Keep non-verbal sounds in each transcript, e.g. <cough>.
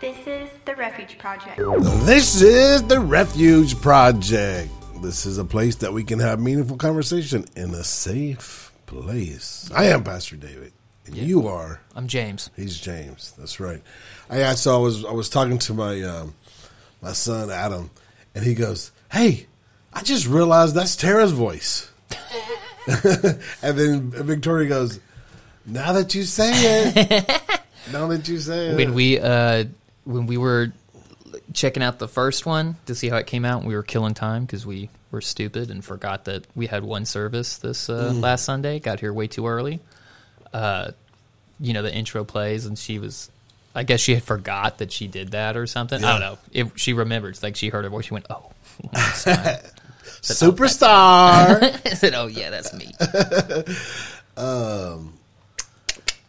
This is the Refuge Project. This is the Refuge Project. This is a place that we can have meaningful conversation in a safe place. I am Pastor David, and you are. I'm James. He's James. That's right. I I- so I was I was talking to my um, my son Adam, and he goes, "Hey, I just realized that's Tara's voice." <laughs> and then Victoria goes, "Now that you say it, <laughs> now that you say it, When we uh when we were checking out the first one to see how it came out, we were killing time because we were stupid and forgot that we had one service this uh, Mm. last Sunday. Got here way too early. Uh, you know, the intro plays, and she was. I guess she had forgot that she did that or something. I don't know. If she remembered, like she heard her voice, she went, "Oh." <laughs> Smile. superstar." <laughs> I said, "Oh yeah, that's me." <laughs> um.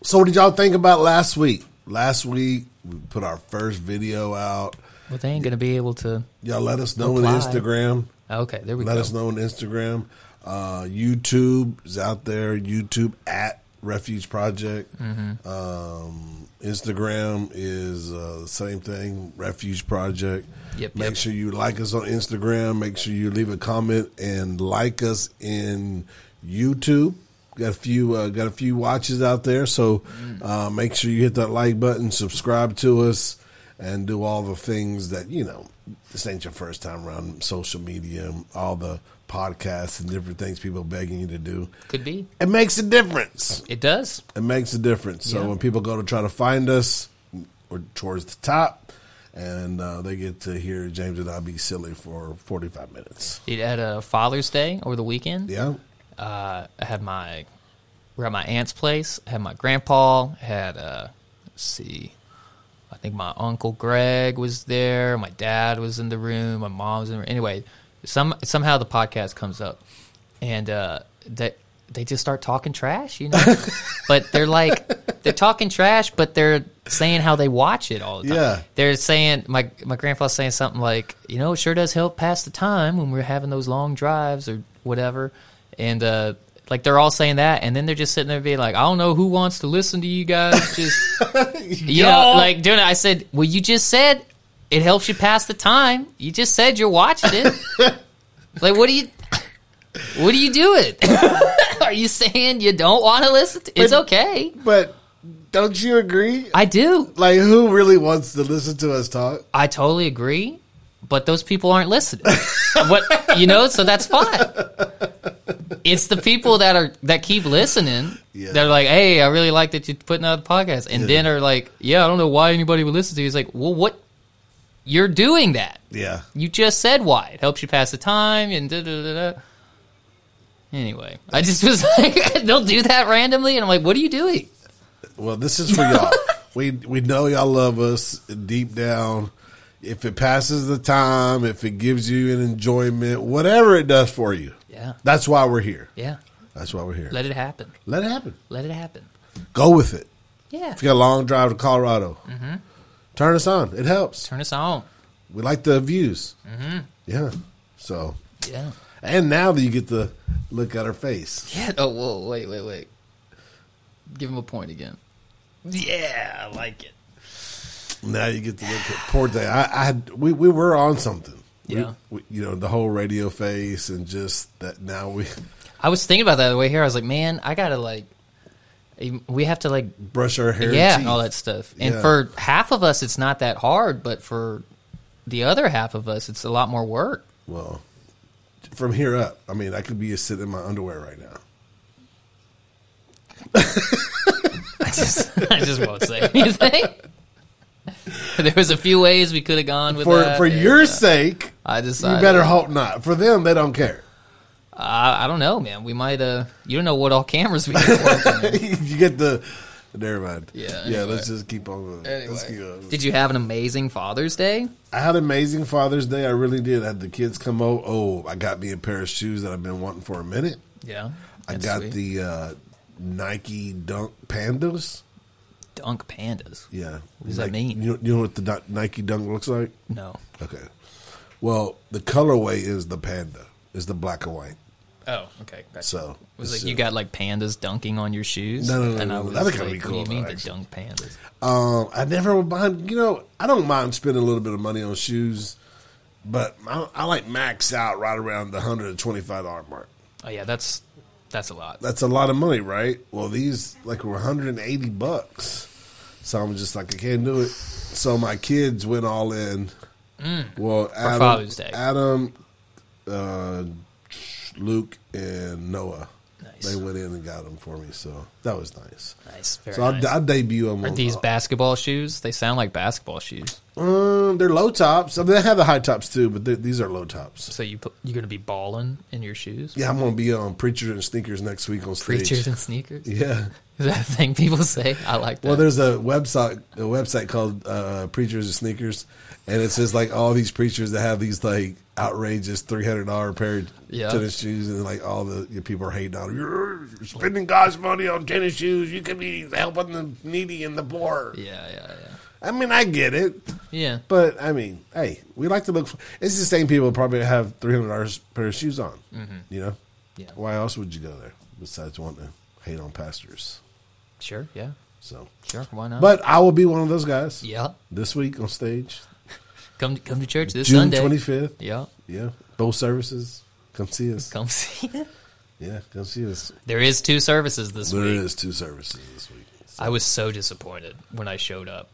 so, what did y'all think about last week? Last week we put our first video out. Well, they ain't gonna be able to. Y'all let us know on Instagram. Okay, there we Let go. Let us know on Instagram. Uh, YouTube is out there. YouTube at Refuge Project. Mm-hmm. Um, Instagram is uh, the same thing. Refuge Project. Yep, Make yep. sure you like us on Instagram. Make sure you leave a comment and like us in YouTube. Got a few uh, got a few watches out there, so Mm. uh, make sure you hit that like button, subscribe to us, and do all the things that you know. This ain't your first time around social media, and all the podcasts and different things people begging you to do. Could be. It makes a difference. It does. It makes a difference. So Yeah. when people go to try to find us, we're towards the top, and uh, they get to hear James and I be silly for forty five minutes. It had a Father's Day over the weekend. Yeah, uh, I had my we're at my aunt's place. I had my grandpa. Had uh, let's see, I think my uncle Greg was there. My dad was in the room. My mom was in the room. Anyway, some somehow the podcast comes up, and uh, that they just start talking trash, you know. <laughs> but they're like they're talking trash, but they're saying how they watch it all the time. Yeah. They're saying my my grandpa's saying something like, you know, it sure does help pass the time when we're having those long drives or whatever. And uh like they're all saying that and then they're just sitting there being like, I don't know who wants to listen to you guys just <laughs> you know, like doing it. I said, Well you just said it helps you pass the time. You just said you're watching it. <laughs> like what do you what are you doing? Are you saying you don't want to listen? To, it's But- okay. but don't you agree? I do. Like, who really wants to listen to us talk? I totally agree, but those people aren't listening. <laughs> what you know, so that's fine. It's the people that are that keep listening. Yeah. They're like, "Hey, I really like that you're putting out the podcast," and Yeah. then are like, "Yeah, I don't know why anybody would listen to you." It's like, "Well, what? You're doing that. Yeah, You just said why. It helps you pass the time." And da da da da. Anyway, I just was <laughs> like, they'll do that randomly, and I'm like, "What are you doing?" Well, this is for y'all. <laughs> we we know y'all love us deep down. If it passes the time, if it gives you an enjoyment, whatever it does for you, Yeah, that's why we're here. yeah. That's why we're here. Let it happen. Let it happen. Let it happen. Go with it. Yeah. If you got a long drive to Colorado, turn us on. It helps. Turn us on. We like the views. Mm-hmm. Yeah. So, Yeah. And now that you get to look at her face, Yeah. Oh, whoa, wait, wait, wait. Give him a point again. Yeah, I like it. now you get to look at poor day. I, I had we we were on something. Yeah. we, you know the whole radio face and just that. Now we <laughs> I was thinking about that the way here. I was like, man, I gotta like, we have to like, brush our hair. yeah, and and all that stuff. And Yeah. for half of us, it's not that hard, but for the other half of us, it's a lot more work. Well, from here up, I mean, I could be sitting in my underwear right now. I just, I just won't say anything. there was a few ways we could have gone with For that. for your uh, sake, I you better hope not. For them, they don't care. I, I don't know, man. We might. uh You don't know what all cameras we working. <laughs> you get the. Never mind. Yeah, Yeah. anyway. Let's just keep on. going. Let's keep on. did you have an amazing Father's Day? I had an amazing Father's Day. I really did. I had the kids come over. Oh, I got me a pair of shoes that I've been wanting for a minute. Yeah, I got sweet. the uh, Nike Dunk Pandas. Dunk Pandas. Yeah. What does that mean? You know, you know what the Nike Dunk looks like? No. Okay. Well, the colorway is the panda. Is the black and white. Oh, okay. Gotcha. So was like you uh, got like pandas dunking on your shoes? No, no, no, And I no, was that'd like, be what do cool, you mean the dunk pandas? Um, I never would mind. You know, I don't mind spending a little bit of money on shoes, but I, I like max out right around the hundred and twenty five dollar mark. Oh yeah, that's that's a lot. That's a lot of money, right? Well, these like were one hundred and eighty bucks, so I'm just like I can't do it. So my kids went all in. well, Adam, Father's Day. Adam, uh, Luke, and Noah. Nice. They went in and got them for me, so that was nice. Nice, very so nice. I, I debut them. Are on, these uh, basketball shoes? They sound like basketball shoes. Um, they're low tops. I mean, they have the high tops too, but these are low tops. So you put, you're going to be balling in your shoes? Yeah, I'm gonna be on Preachers and Sneakers next week on stage. Preachers and sneakers? <laughs> Yeah. Is that a thing people say? I like that. Well, there's a website a website called uh, Preachers and Sneakers, and it's just like all these preachers that have these like outrageous three hundred dollar pair of Yeah. tennis shoes, and like all the you know, people are hating on you're spending God's money on tennis shoes. You could be helping the needy and the poor. yeah, yeah, yeah. I mean, I get it, Yeah. but I mean, hey, we like to look. For, it's the same people probably have three hundred dollars pair of shoes on. You know, Mm-hmm. Yeah. Why else would you go there besides wanting to hate on pastors? Sure, yeah. So, Sure, why not? but I will be one of those guys. yeah. This week on stage, Come come to church this June Sunday. twenty fifth. Yeah. Yeah, both services. Come see us. Come see. Yeah, come see us. There is two services this There week. is two services this week. I was so disappointed when I showed up.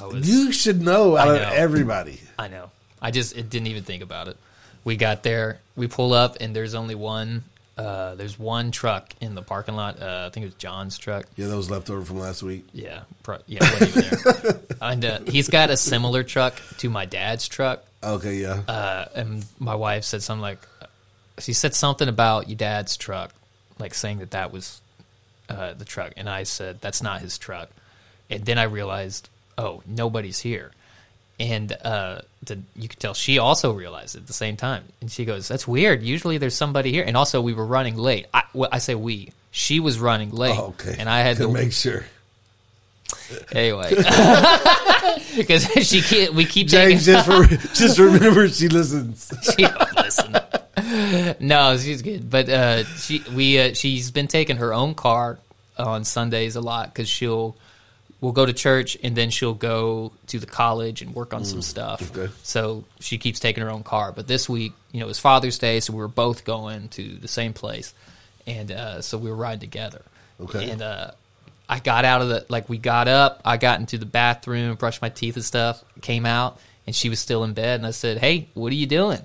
I was You should know out I of know. everybody. I know. I just it didn't even think about it. We got there, we pull up, and there's only one. Uh, there's one truck in the parking lot. Uh, I think it was John's truck. Yeah, that was left over from last week. Yeah, pro- yeah, wasn't even there. <laughs> and uh, he's got a similar truck to my dad's truck. Okay, yeah. Uh, and my wife said something like, she said something about your dad's truck, like saying that that was uh, the truck, and I said that's not his truck, and then I realized, oh, nobody's here, and uh, the, you could tell she also realized it at the same time, and she goes, "That's weird. Usually there's somebody here." And also, we were running late. I, well, I say we. She was running late, oh, okay. and I had to to <laughs> make sure. anyway <laughs> <laughs> because she can't. We keep. James, just, for, just remember she listens. she don't listen. no, she's good, but uh, she we uh, she's been taking her own car on Sundays a lot because she'll we'll go to church and then she'll go to the college and work on some stuff. okay. So she keeps taking her own car. But this week, you know, it was Father's Day, so we were both going to the same place, and uh, so we were riding together. Okay. and uh, I got out of the like we got up, I got into the bathroom, brushed my teeth and stuff, came out, and she was still in bed, and I said, "Hey, what are you doing?"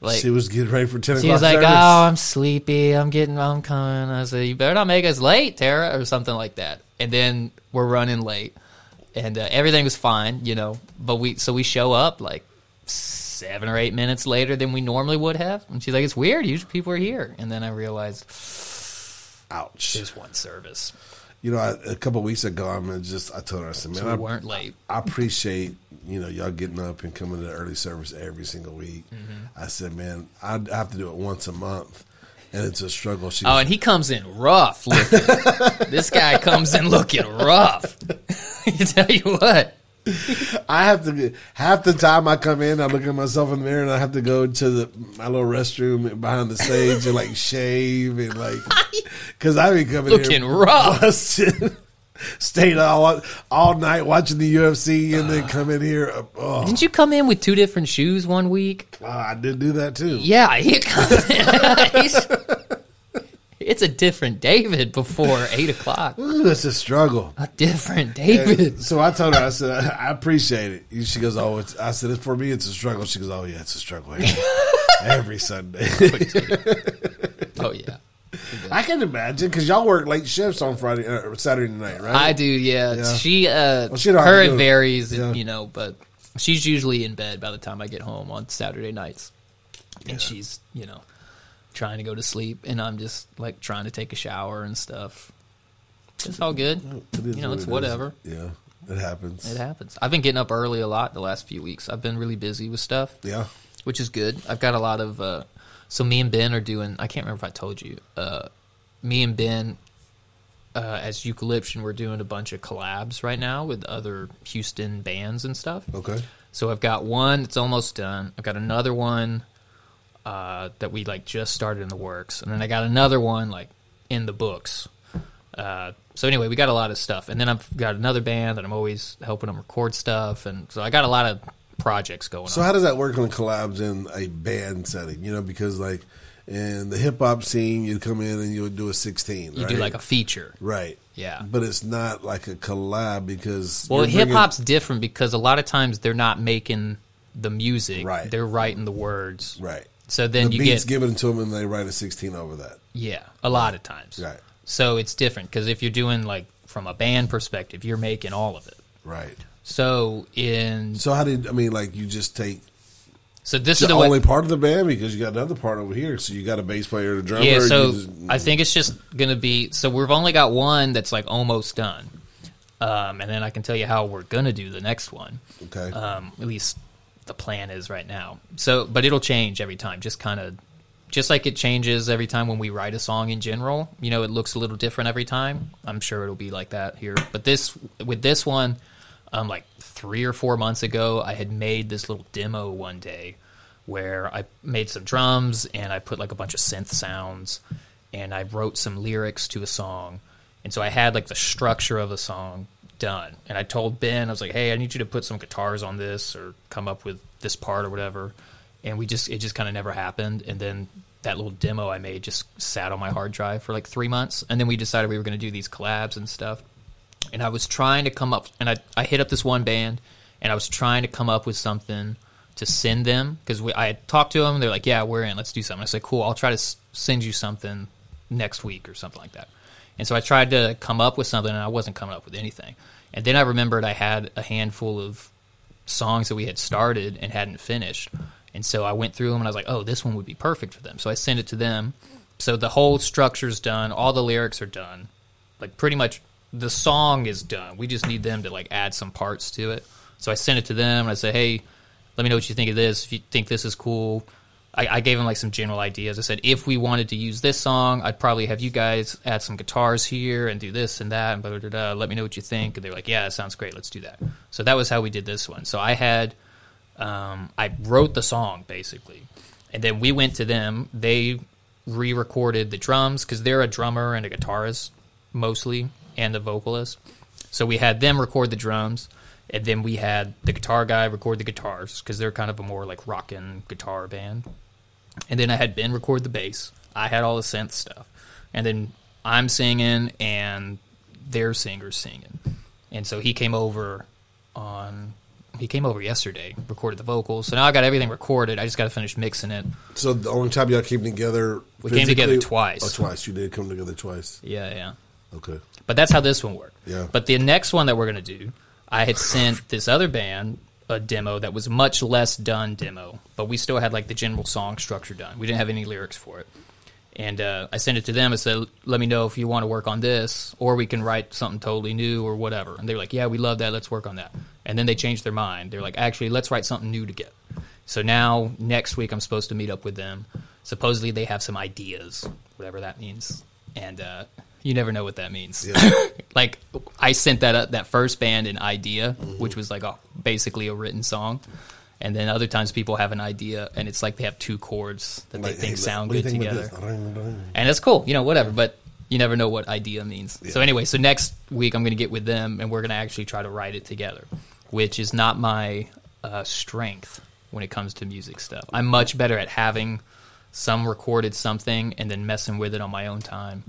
Like she was getting ready for 10 she was like, service. "Oh, I'm sleepy. I'm getting. I'm coming." I said, "You better not make us late, Tara, or something like that." And then we're running late, and uh, everything was fine, you know. But we so we show up like seven or eight minutes later than we normally would have, and she's like, "It's weird. Usually people are here." And then I realized Ouch. there's one service. You know, I, a couple weeks ago, I'm just, I told her, I said, man, So we I, weren't late. I appreciate you know y'all getting up and coming to the early service every single week. Mm-hmm. I said, man, I have to do it once a month, and it's a struggle. She Oh, and he comes in rough looking. <laughs> this guy comes in looking rough. <laughs> you tell you what. I have to half the time I come in, I look at myself in the mirror, and I have to go to the my little restroom behind the stage and like shave and like <laughs> because I be coming Looking here rough. busted. Stayed all all night watching the UFC and then ah. come in here. Oh, Didn't you come in with two different shoes one week? I did do that too. Yeah, he. <laughs> It's a different David before <laughs> eight o'clock. Ooh, it's a struggle. A different David. So I told her, I said, I appreciate it. She goes, oh, it's, I said, for me, it's a struggle. She goes, oh, yeah, it's a struggle every, <laughs> every Sunday. Oh yeah, oh, I can imagine because y'all work late shifts on Friday, uh, Saturday night, right? I do. Yeah, Yeah. she. Uh, Well, she her it varies, Yeah. you know, but she's usually in bed by the time I get home on Saturday nights, and she's you know trying to go to sleep, and I'm just like trying to take a shower and stuff. It's all good. It is You know, what it's it is. whatever. Yeah, it happens. It happens. I've been getting up early a lot the last few weeks. I've been really busy with stuff, Yeah. which is good. I've got a lot of. Uh, so me and Ben are doing. I can't remember if I told you. Uh, me and Ben, uh, as Eucalyptian, we're doing a bunch of collabs right now with other Houston bands and stuff. Okay. So I've got one that's almost done. I've got another one uh, that we like just started in the works, and then I got another one like in the books. Uh, so anyway, we got a lot of stuff, and then I've got another band that I'm always helping them record stuff, and so I got a lot of projects going So on. So how does that work on collabs in a band setting? You know, because like in the hip hop scene, you come in and you would do a sixteen. you right? do like a feature. right, Yeah. but it's not like a collab because Well, hip bringing- hop's different because a lot of times they're not making the music; Right. they're writing the words. right. So then the you beats get given to them and they write a sixteen over that. yeah, a lot of times. Right, So it's different because if you're doing like from a band perspective, you're making all of it. right. So in So how did I mean? Like you just take so this is the way. only part of the band because you got another part over here. So you got a bass player, and a drummer. Yeah, so just- I think it's just gonna be. So we've only got one that's like almost done, um, and then I can tell you how we're gonna do the next one. okay. Um, at least the plan is right now. So, but it'll change every time. Just kind of, just like it changes every time when we write a song in general. You know, it looks a little different every time. I'm sure it'll be like that here. But this, with this one, um, like three or four months ago, I had made this little demo one day where I made some drums and I put like a bunch of synth sounds and I wrote some lyrics to a song. And so I had like the structure of the song done. And I told Ben, I was like, hey, I need you to put some guitars on this or come up with this part or whatever. And we just, it just kind of never happened. And then that little demo I made just sat on my hard drive for like three months. And then we decided we were going to do these collabs and stuff and I was trying to come up, and I, I hit up this one band, and I was trying to come up with something to send them because I had talked to them. They're like, "Yeah, we're in. Let's do something." I said, "Cool. I'll try to s- send you something next week or something like that." And so I tried to come up with something, and I wasn't coming up with anything. And then I remembered I had a handful of songs that we had started and hadn't finished. And so I went through them and I was like, oh, this one would be perfect for them. So I sent it to them. So the whole structure's done, all the lyrics are done. Like pretty much the song is done. We just need them to like add some parts to it. So I sent it to them and I said, hey, let me know what you think of this. If you think this is cool, I, I gave them like some general ideas. I said, if we wanted to use this song, I'd probably have you guys add some guitars here and do this and that and blah, blah, blah. Let me know what you think. And they're like, yeah, sounds great. Let's do that. So that was how we did this one. So I had, um, I wrote the song basically. And then we went to them. They re recorded the drums because they're a drummer and a guitarist mostly and the vocalist. So we had them record the drums. And then we had the guitar guy record the guitars because they're kind of a more like rockin' guitar band. And then I had Ben record the bass. I had all the synth stuff. And then I'm singing and their singer's singing. And so he came over on he came over yesterday, recorded the vocals. So now I got everything recorded. I just got to finish mixing it. So the only time y'all came together, We came together twice. Oh, twice. You did come together twice. Yeah, yeah. Okay. But that's how this one worked. Yeah. But the next one that we're going to do, I had sent this other band a demo that was much less done demo, but we still had like the general song structure done. We didn't have any lyrics for it. And uh, I sent it to them and said, let me know if you want to work on this, or we can write something totally new or whatever. And they're like, yeah, we love that. Let's work on that. And then they changed their mind. They're like, actually, let's write something new together. So now, next week, I'm supposed to meet up with them. Supposedly, they have some ideas, whatever that means. And uh, you never know what that means. Yeah. <laughs> like, I sent that uh, that first band an idea, which was like a, basically a written song. And then other times people have an idea, and it's like they have two chords that they think hey, sound what do you good think together this? Ding, ding. and it's cool, you know, whatever. But you never know what idea means. So anyway, so next week I'm going to get with them, and we're going to actually try to write it together, which is not my uh, strength when it comes to music stuff. I'm much better at having some recorded something and then messing with it on my own time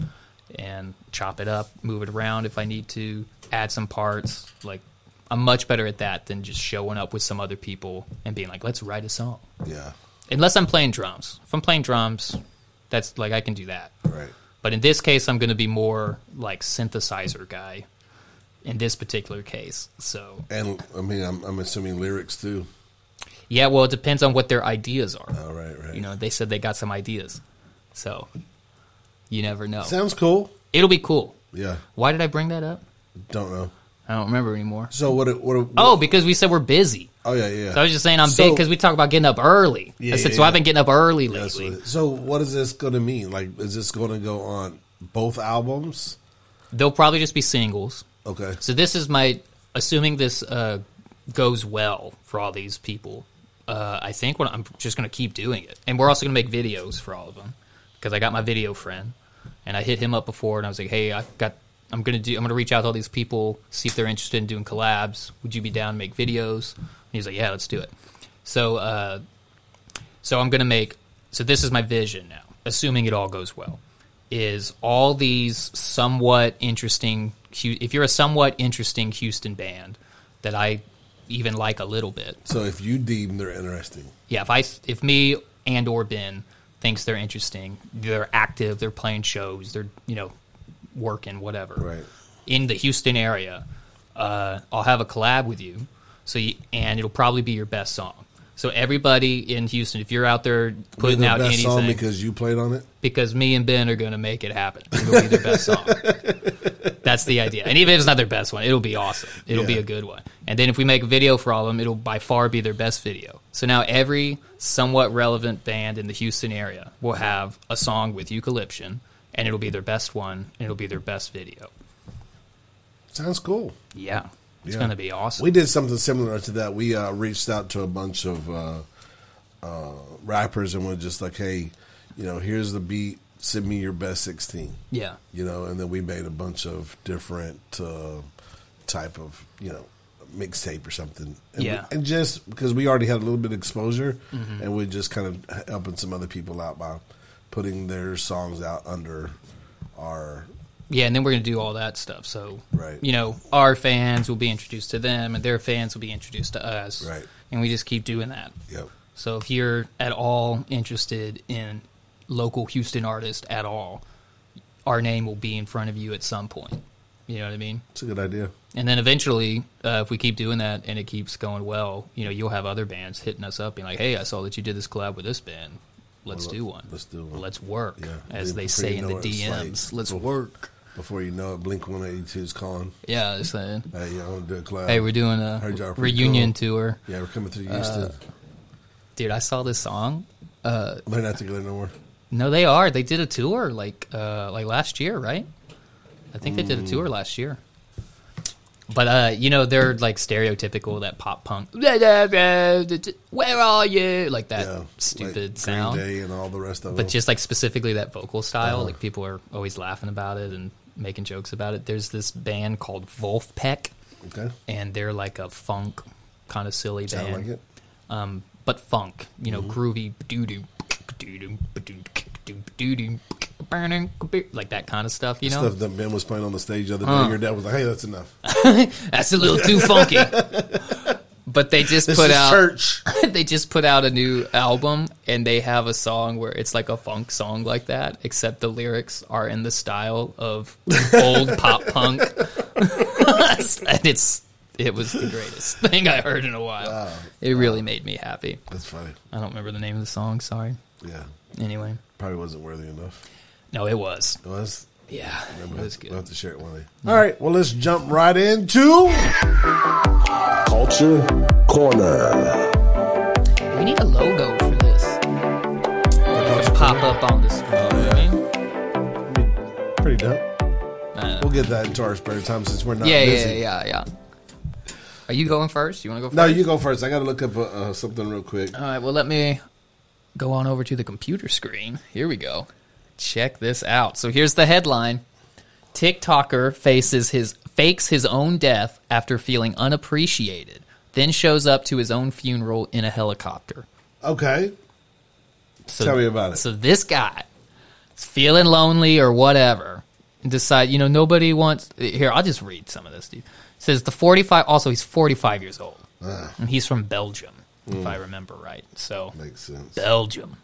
and chop it up, move it around if I need to, add some parts. Like I'm much better at that than just showing up with some other people and being like, "Let's write a song." Yeah. Unless I'm playing drums. If I'm playing drums, that's like I can do that. Right. But in this case, I'm going to be more like synthesizer guy. In this particular case, so And I mean, I'm, I'm assuming lyrics too. yeah. Well, it depends on what their ideas are. All right, right. You know, they said they got some ideas, so you never know. Sounds cool. It'll be cool. Yeah. Why did I bring that up? Don't know. I don't remember anymore. So what? What? what Oh, because we said we're busy. Oh yeah, yeah. So I was just saying I'm So- big because we talk about getting up early. Yeah, I said yeah, so. yeah. I've been getting up early lately. what so what is this going to mean? Like, is this going to go on both albums? They'll probably just be singles. Okay. So this is my assuming this uh, goes well for all these people. uh, I think what I'm just going to keep doing it, and we're also going to make videos for all of them because I got my video friend, and I hit him up before, and I was like, hey, I got. I'm gonna do. I'm gonna reach out to all these people, see if they're interested in doing collabs. Would you be down to make videos? And he's like, yeah, let's do it. So, uh, so I'm gonna make. So this is my vision now, assuming it all goes well. Is all these somewhat interesting? If you're a somewhat interesting Houston band that I even like a little bit, So if you deem they're interesting, yeah, if I if me and or Ben thinks they're interesting, they're active, they're playing shows, they're you know working whatever Right. in the Houston area, uh, I'll have a collab with you. So you, and it'll probably be your best song. So everybody in Houston, if you're out there putting the out best anything, song because, you played on it. Because me and Ben are going to make it happen. It'll be their best song. <laughs> That's the idea. And even if it's not their best one, it'll be awesome. It'll be a good one. And then if we make a video for all of them, it'll by far be their best video. So now every somewhat relevant band in the Houston area will have a song with Eucalyptian, and it'll be their best one, and it'll be their best video. Sounds cool. Yeah. It's Yeah. going to be awesome. We did something similar to that. We uh, reached out to a bunch of uh, uh, rappers and we're just like, hey, you know, here's the beat. Send me your best 16. yeah. You know, and then we made a bunch of different uh, type of, you know, mixtape or something. And Yeah. We, and just because we already had a little bit of exposure and we're just kind of helping some other people out by putting their songs out under our Yeah, and then we're going to do all that stuff. So, Right. you know, our fans will be introduced to them, and their fans will be introduced to us. Right. And we just keep doing that. Yep. So if you're at all interested in local Houston artists at all, our name will be in front of you at some point. You know what I mean? It's a good idea. And then eventually, uh, if we keep doing that and it keeps going well, you know, you'll have other bands hitting us up, being like, "Hey, I saw that you did this collab with this band. Let's Well, do one. let's do one." Let's work." Yeah. As Before they say in the it's like- DMs, "Let's work." Before you know it, Blink 182 is calling. Yeah, I was saying. Hey, yeah, I want to do a collab. Hey, we're doing a reunion cool. tour, Yeah, we're coming through Uh, Houston. dude. I saw this song. They're not together no more. No, they are. They did a tour like uh, like last year, right? I think they did a Mm. tour last year. But uh, you know, they're like stereotypical that pop punk. Where are you? Like that Yeah, stupid like sound. And all the rest of But them. just like specifically that vocal style, Uh-huh. like people are always laughing about it and making jokes about it. There's this band called Vulfpeck, okay, and they're like a funk kind of silly sound band like it. um, but funk, you Mm-hmm. know, groovy, doo doo, doo doo, doo doo, like that kind of stuff, you know. Stuff that Ben was playing on the stage the other day. Huh. Your dad was like, "Hey, that's enough. <laughs> That's a little too funky. <laughs> But they just put out church." <laughs> they just put out a new album and they have a song where it's like a funk song like that, except the lyrics are in the style of old <laughs> pop punk. <laughs> and it's it was the greatest thing I heard in a while. Wow. It really made me happy. That's funny. I don't remember the name of the song, sorry. Yeah, Anyway. probably wasn't worthy enough. No, it was. It was. Yeah, it We'll was have, good. we'll have to share it one day. All right. Well, let's jump right into. Culture Corner. We need a logo for this. Just pop up on the screen. Oh, yeah. I mean, Pretty dope. uh, We'll get that into our spare time since we're not yeah, yeah, busy. yeah, yeah. Are you going first? You want to go first? No, you go first. I got to look up uh, uh, something real quick. All right, well, let me go on over to the computer screen. Here we go. Check this out. So here's the headline TikToker faces his fakes his own death after feeling unappreciated, then shows up to his own funeral in a helicopter. Okay. So, Tell me about it. So this guy is feeling lonely or whatever, and decide, you know, nobody wants. Here, I'll just read some of this. Dude. It says the 45. Also, he's 45 years old, Ah. and he's from Belgium, if Mm. I remember right. So Makes sense. Belgium.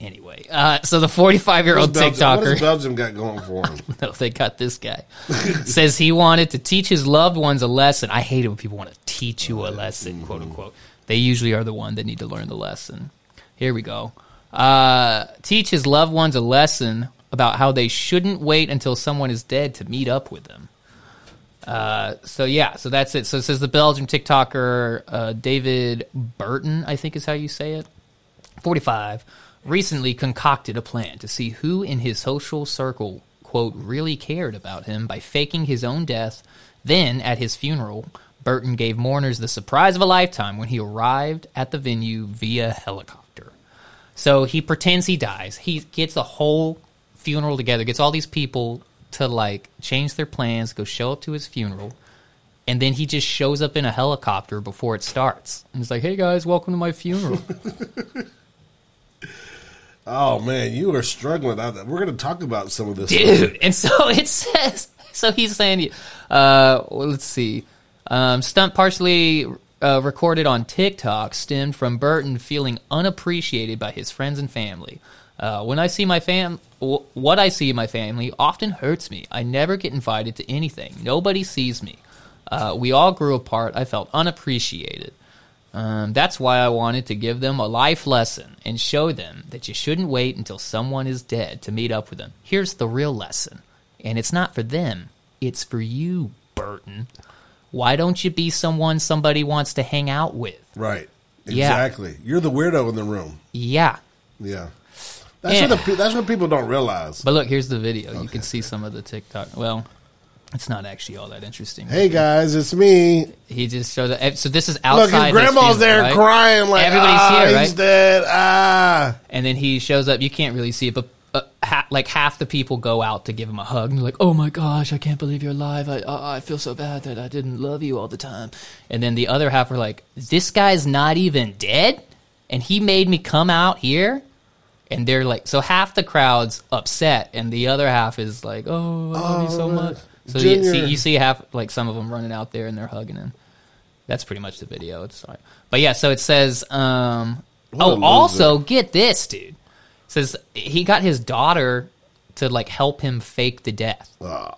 Anyway, uh, so the 45 year old Belgium- What TikToker, Belgium got going for him? <laughs> no, they got this guy, <laughs> says he wanted to teach his loved ones a lesson. I hate it when people want to teach you a lesson, quote unquote. They usually are the one that need to learn the lesson. Here we go. Uh, teach his loved ones a lesson about how they shouldn't wait until someone is dead to meet up with them. Uh, so yeah, so that's it. So it says the Belgian TikToker uh, David Burton, I think is how you say it. 45, recently concocted a plan to see who in his social circle, quote, really cared about him by faking his own death, then at his funeral, Burton gave mourners the surprise of a lifetime when he arrived at the venue via helicopter. So he pretends he dies. He gets a whole funeral together, gets all these people to like change their plans, go show up to his funeral, and then he just shows up in a helicopter before it starts. And he's like, "Hey guys, welcome to my funeral." <laughs> Oh man, you are struggling out there. We're going to talk about some of this, dude. <laughs> And so <laughs> it says, so he's saying, uh, well, let's see, um, stunt partially uh, recorded on TikTok stemmed from Burton feeling unappreciated by his friends and family. Uh, when I see my fam, w- what I see in my family often hurts me. I never get invited to anything. Nobody sees me. Uh, we all grew apart. I felt unappreciated. Um, that's why I wanted to give them a life lesson and show them that you shouldn't wait until someone is dead to meet up with them. Here's the real lesson. And it's not for them, it's for you, Burton. Why don't you be someone somebody wants to hang out with? Right. Yeah. Exactly. You're the weirdo in the room. Yeah. Yeah. That's Yeah. what the, that's what people don't realize. But look, here's the video. You can see some of the TikTok. Well, it's not actually all that interesting. Hey guys, it's me. He just showed that. So this is Look, outside. his grandma's funeral, there right? crying like Everybody's ah, here, he's dead. Ah. and then he shows up. You can't really see it, but uh, ha- like half the people go out to give him a hug. And they're like, "Oh my gosh, I can't believe you're alive. I, I I feel so bad that I didn't love you all the time." And then the other half are like, "This guy's not even dead, and he made me come out here." And they're like, so half the crowd's upset, and the other half is like, "Oh, I love you so Oh, much." So you see, you see half like some of them running out there and they're hugging him. That's pretty much the video. It's like, but yeah. So it says, um, oh, also get this, dude. It says he got his daughter to like help him fake the death. Oh,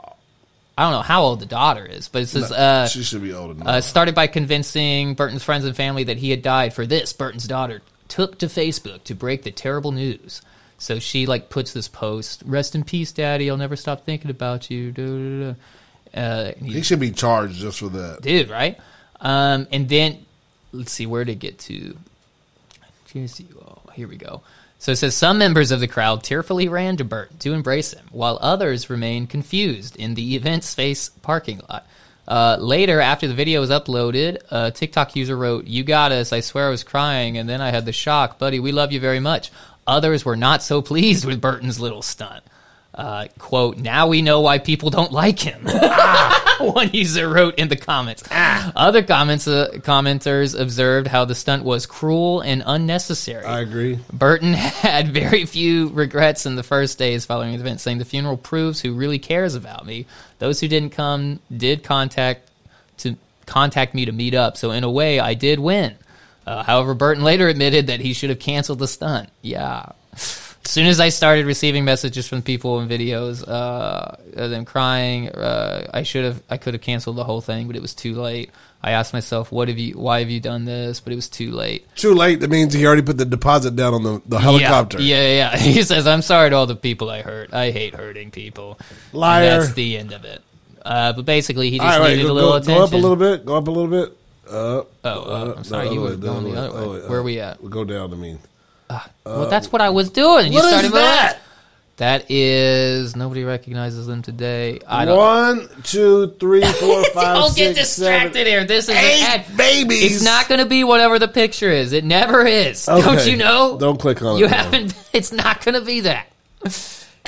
I don't know how old the daughter is, but it says uh, she should be old enough. uh, started by convincing Burton's friends and family that he had died. For this, Burton's daughter took to Facebook to break the terrible news. So she like puts this post: "Rest in peace, Daddy. I'll never stop thinking about you." Da, da, da. Uh, he- he should be charged just for that. dude, right? Um, and then let's see where to get to. Here's you. Oh, here we go. So it says some members of the crowd tearfully ran to Bert to embrace him, while others remained confused in the event space parking lot. Uh, later, after the video was uploaded, a TikTok user wrote, "You got us. I swear I was crying, and then I had the shock, buddy. We love you very much." Others were not so pleased with Burton's little stunt. Uh, quote, now we know why people don't like him. <laughs> <laughs> One user wrote in the comments. Other comments, uh, commenters observed how the stunt was cruel and unnecessary. I agree. Burton <laughs> had very few regrets in the first days following the event, saying the funeral proves who really cares about me. Those who didn't come did contact to contact me to meet up. So in a way, I did win. Uh, however, Burton later admitted that he should have canceled the stunt. Yeah. As soon as I started receiving messages from people and videos, uh, of them crying, uh, I should have, I could have canceled the whole thing, but it was too late. I asked myself, "What have you? Why have you done this?" But it was too late. Too late. That means he already put the deposit down on the, the helicopter. Yeah, yeah, yeah. <laughs> He says, "I'm sorry to all the people I hurt. I hate hurting people." And Liar. that's the end of it. Uh, but basically, he just right, needed go, a little go, attention. go up a little bit. Go up a little bit. Uh, Oh, uh, I'm sorry, you were going the other way. way. Where Uh, are we at? We'll go down to me. well, that's what I was doing. You What is started moving. that? That is nobody recognizes them today. I don't. One, two, three, <laughs> four, five, Don't get six, distracted seven, here. This is an eight ad. babies. It's not going to be whatever the picture is. It never is. Don't Okay. you know? Don't click on You it. now. haven't. <laughs> It's not going to be that.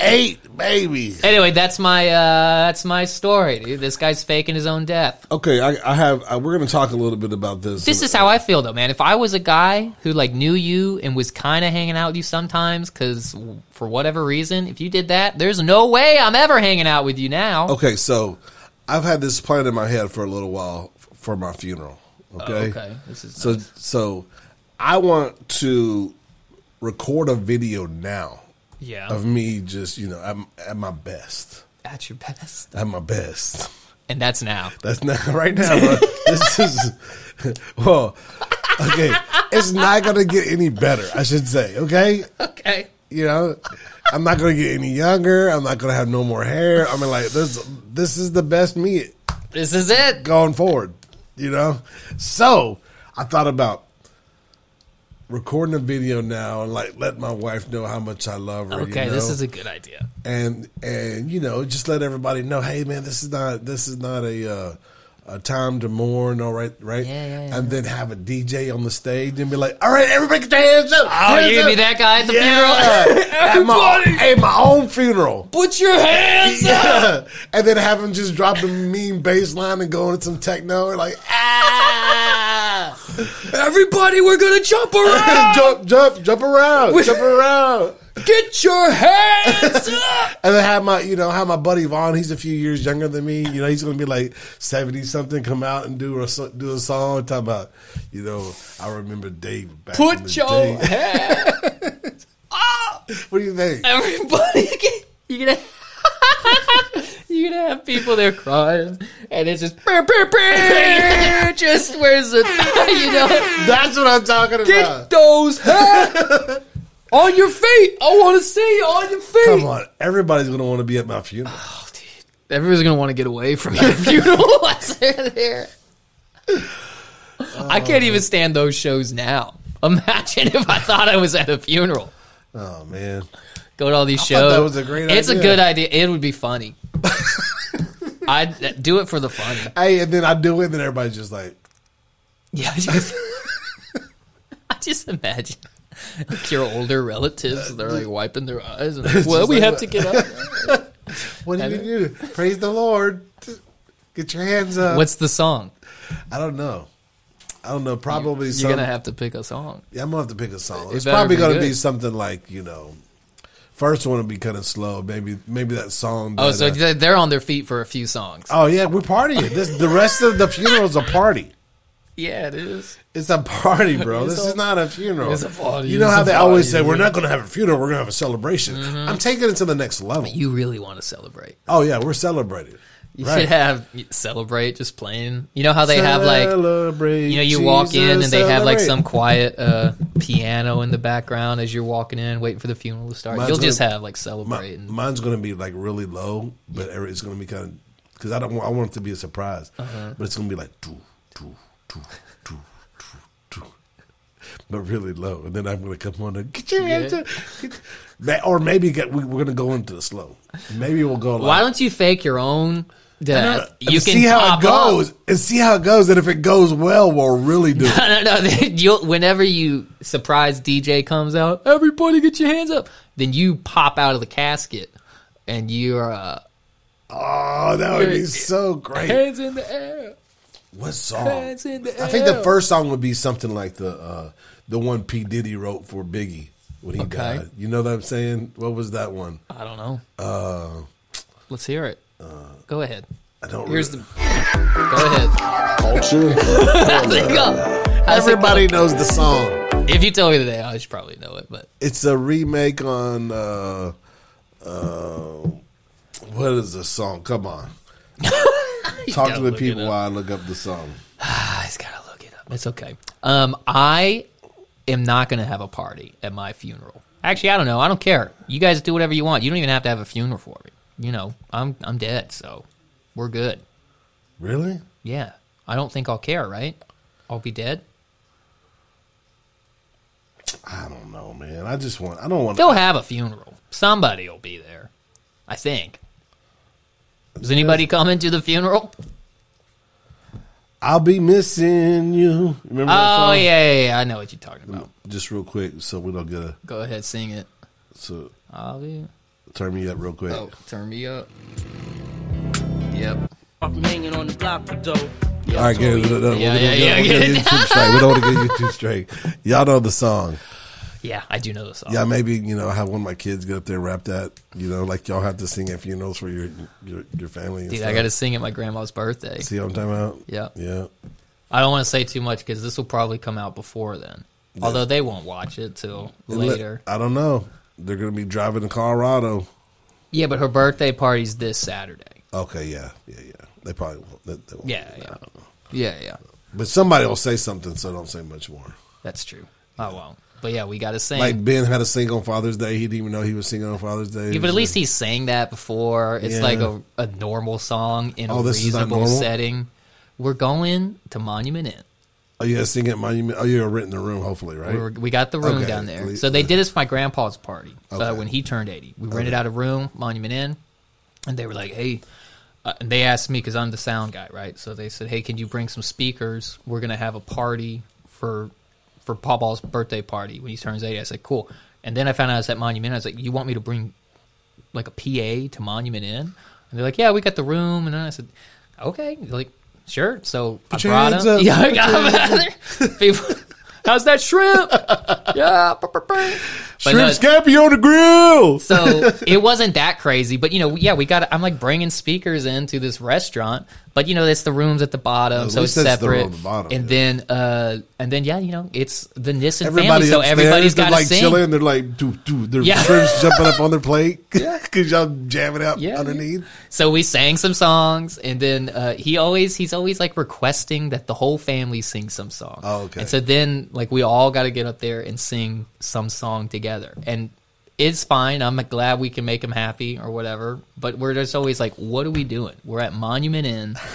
Eight babies. Anyway, that's my uh that's my story, dude. This guy's faking his own death. Okay, I, I have. Uh, we're going to talk a little bit about this. This is how I feel though, man. If I was a guy who like knew you and was kind of hanging out with you sometimes cuz for whatever reason, if you did that, there's no way I'm ever hanging out with you now. Okay, so I've had this plan in my head for a little while f- for my funeral. Okay. okay. This is So nice. so I want to record a video now Yeah. of me just you know I'm at my best. At your best. At my best. And that's now. That's not <laughs> right now, bro. this is <laughs> well. Okay, it's not gonna get any better. I should say. Okay, Okay. you know, I'm not gonna get any younger. I'm not gonna have no more hair. I mean, like this. This is the best me This is it. going forward. You know, so I thought about recording a video now and like let my wife know how much I love her. Okay, you this is a good idea. and and you know just let everybody know hey man this is not this is not a uh, a time to mourn, all right, right, Yeah, yeah, yeah. and then have a DJ on the stage and be like, "All right, everybody, get your hands up." Oh, hands you gonna be up." that guy at the Yeah. funeral? <laughs> at my, at my own funeral. Put your hands <laughs> up. And then have him just drop the mean bass line and go into some techno and like, ah! Everybody, we're gonna jump <laughs> around. jump, jump, jump around, jump around. Get your hands <laughs> up. And then have my, you know, have my buddy Vaughn. He's a few years younger than me. You know, he's to be like seventy something. Come out and do a do a song talk about, you know, I remember Dave. Back in Put your day. hands. Ah. <laughs> What do you think? Everybody, you're gonna. You're gonna have people there crying, and it's just "Brr, brr, brr," just where's the <laughs> you know That's what I'm talking about. get those hands <laughs> on your feet. I want to see you on your feet. Come on, everybody's going to want to be at my funeral. Oh, everybody's gonna want to get away from your <laughs> funeral they're there. I can't even stand those shows now. Imagine if I thought I was at a funeral. Oh man, Go to all these shows. that was a great It's a good idea. It would be funny. <laughs> I'd do it for the funny. hey, and then I do it, and then everybody's just like, Yeah, I just, <laughs> I just imagine like your older relatives. They're like wiping their eyes. And, <laughs> well, we like have to get up. "What do you do? Praise the Lord! Get your hands up." What's the song? I don't know. I don't know. Probably You're some, gonna have to pick a song. Yeah, I'm gonna have to pick a song. It It's probably be gonna good. be something like you know. First one will be kind of slow. Maybe maybe that song. Oh, so uh, they- they're on their feet for a few songs. oh yeah, we're partying. This the rest of the funeral's a party. Yeah, it is. It's a party, bro. This a- is not a funeral. it's a party. You know how they always say we're yeah. not going to have a funeral. We're going to have a celebration. I'm taking it to the next level. You really want to celebrate. oh yeah, we're celebrating. You Right. should have celebrate just playing. You know how they have like you know you walk in and Jesus, they have like some quiet uh, piano in the background as you're walking in, waiting for the funeral to start. Mine's You'll just gonna- have like Mi- celebrating. mine's going to be like really low, but every- it's going to be kind of because I don't want, I want it to be a surprise, Uh-huh. but it's going to be like doo, doo, doo, doo, doo, doo, but really low, and then I'm going to come on and get your hands up. Or maybe get, we, we're going to go into the slow. Maybe we'll go. Like, Why don't you fake your own death? and You can see how pop it goes up. and see how it goes, and if it goes well, we'll really do it. <laughs> No, no, no. <laughs> You'll, whenever you surprise DJ comes out, everybody get your hands up. Then you pop out of the casket and you're uh, Oh, that would be so great. hands in the air. What song? Hands in the I think the first song would be something like the uh, the one P Diddy wrote for Biggie when he Okay. died. You know what I'm saying? What was that one? I don't know. Uh, Let's hear it. Go ahead. I don't. Here's the. Go ahead. Culture. <laughs> How's it go? <laughs> How's it Everybody go? knows the song. If you tell me today, I should probably know it. But It's a remake on. Uh, uh, what is the song? Come on. <laughs> Talk gotta the people while I look up the song. <sighs> I just gotta look it up. It's okay. Um, I am not gonna have a party at my funeral. Actually, I don't know. I don't care. You guys do whatever you want. You don't even have to have a funeral for me. You know, I'm I'm dead, so we're good. Really? Yeah, I don't think I'll care. Right? I'll be dead. I don't know, man. I just want. I don't want. They'll have a funeral. Somebody will be there. I think. Is anybody coming to the funeral? I'll be missing you. Remember Oh yeah, yeah, yeah, I know what you're talking about. Just real quick, so we don't get a. Go ahead, sing it. So I'll be. Turn me up real quick. Oh, turn me up. Yep. I'm hanging on the block for dough. All right, get it. No, no, Yeah, we're yeah, gonna yeah, get, get we're it. gonna get straight. We don't want to get YouTube straight. Y'all know the song. Yeah, I do know the song. Yeah, maybe you know have one of my kids get up there and rap that. You know, like y'all have to sing at funerals for your your, your family. And Dude, stuff. I got to sing at my grandma's birthday. see what I'm talking about. Yeah. yeah. I don't want to say too much because this will probably come out before then. Although they won't watch it till And let- later. I don't know. They're gonna be driving to Colorado. Yeah, but her birthday party's this Saturday. Okay, yeah, yeah, yeah. They probably won't. They, they won't. Yeah, yeah. Yeah, yeah. But somebody will say something, so don't say much more. That's true. I won't. But yeah, we got to sing. Like Ben had to sing on Father's Day. He didn't even know he was singing on Father's Day. Yeah, but at least he sang that before. It's Yeah. like a, a normal song in Oh, a this is not reasonable normal? setting. We're going to Monument Inn. Oh, you got to sing at Monument. Oh, you're written the room, hopefully, right? We, were, we got the room Okay. down there. So they did this for my grandpa's party. So Okay. when he turned 80, we rented out a room, Monument Inn, and they were like, hey, uh, and they asked me because I'm the sound guy, right? So they said, "Hey, can you bring some speakers? We're gonna have a party for for Paul Ball's birthday party when he turns 80." I said, "Cool." And then I found out I was at Monument. I was like, "You want me to bring like a PA to Monument Inn?" And they're like, "Yeah, we got the room." And then I said, "Okay." They're like, "Sure." So Put I your brought hands him. up. <laughs> Yeah, I got your him out <laughs> there. People, <laughs> how's that shrimp? yeah. Shrimp no, scampi on the grill. so <laughs> it wasn't that crazy, but you know, yeah, we got. I'm like bringing speakers into this restaurant, but you know, it's the rooms at the bottom, At so it's least that's the room separate. at the bottom, and yeah. then, uh, and then, yeah, you know, it's the Nissen Everybody family, so everybody's got like sing. chilling. They're like, dude, dude, their Yeah. shrimps jumping up on their <laughs> plate because <laughs> y'all jamming out Yeah, underneath. So we sang some songs, and then uh, he always he's always like requesting that the whole family sing some song. Oh, okay. And so then like we all got to get up there and sing some song together, and it's fine. I'm glad we can make him happy or whatever. But we're just always like, what are we doing? We're at Monument Inn. <laughs>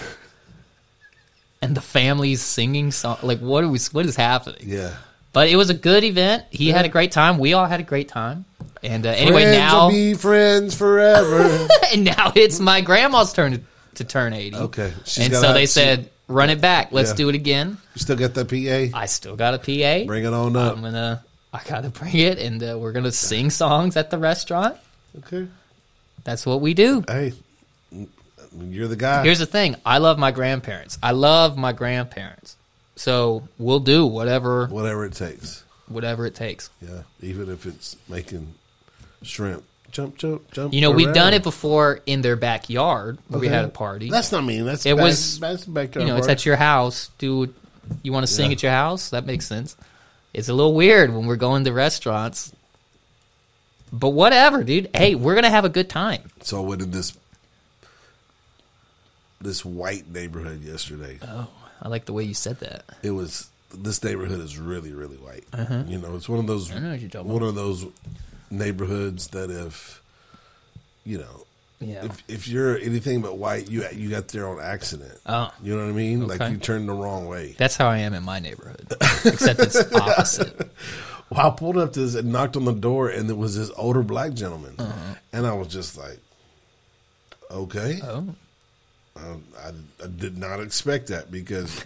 And the family's singing song. Like, what are we? What is happening? Yeah. But it was a good event. He had a great time. We all had a great time. And uh, anyway, friends now be friends forever. <laughs> and now it's my grandma's turn to, to turn 80. Okay. She's and so they said, run it back. Let's Yeah. do it again. you still got that PA? I still got a PA. Bring it on up. I'm to, I got to bring it, and uh, we're going to sing songs at the restaurant. Okay. That's what we do. Hey, you're the guy. Here's the thing I love my grandparents. I love my grandparents. So we'll do whatever Whatever it takes. whatever it takes. Yeah. Even if it's making shrimp. Jump, jump, jump. You know, we've done it before in their backyard. where We had a party. That's not mean. That's It back, was- That's backyard you know, it's at your house. Do you want to sing Yeah. at your house? That makes sense. It's a little weird when we're going to restaurants, but whatever, dude. Hey, we're gonna have a good time. So I went in this this white neighborhood yesterday. Oh, I like the way you said that. It was this neighborhood is really really white. You know, it's one of those Uh-huh. I know what you're talking one of those neighborhoods that if you know Yeah. if if you're anything but white, you you got there on accident. Oh. you know what I mean? Like you turned the wrong way. That's how I am in my neighborhood, except it's opposite. <laughs> Well, I pulled up to this and knocked on the door, and there was this older black gentleman, Uh-huh. and I was just like, okay. Oh, Um, I, I did not expect that because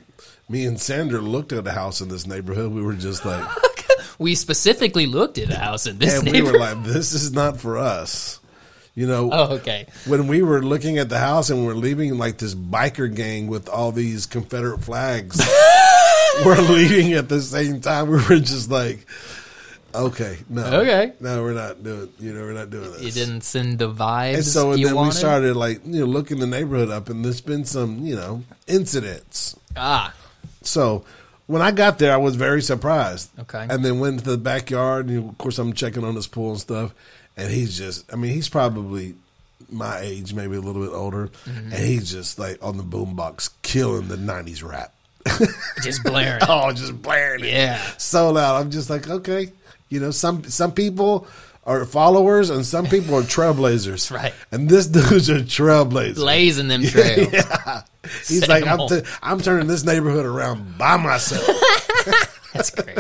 me and Sandra looked at a house in this neighborhood. We were just like, <laughs> we specifically looked at a house in this and we were like, this is not for us. You know, oh, okay. when we were looking at the house and we're leaving like this biker gang with all these Confederate flags, <laughs> we're leaving at the same time. We were just like, okay, no, Okay. no, we're not doing. You know, we're not doing this. You didn't send the vibes And so and then wanted. we started like you know looking the neighborhood up, and there's been some you know incidents. Ah, So when I got there, I was very surprised. Okay. And then went to the backyard, and of course I'm checking on this pool and stuff. And he's just, I mean, he's probably my age, maybe a little bit older, Mm-hmm. and he's just like on the boombox killing the '90s rap. <laughs> just blaring. <laughs> Oh, just blaring it, Yeah. so loud. I'm just like, okay, you know, some some people are followers and some people are trailblazers. right. And this <laughs> dude's a trailblazer. blazing them trails. He's Same like, I'm, t- I'm turning this neighborhood around by myself. <laughs> That's great.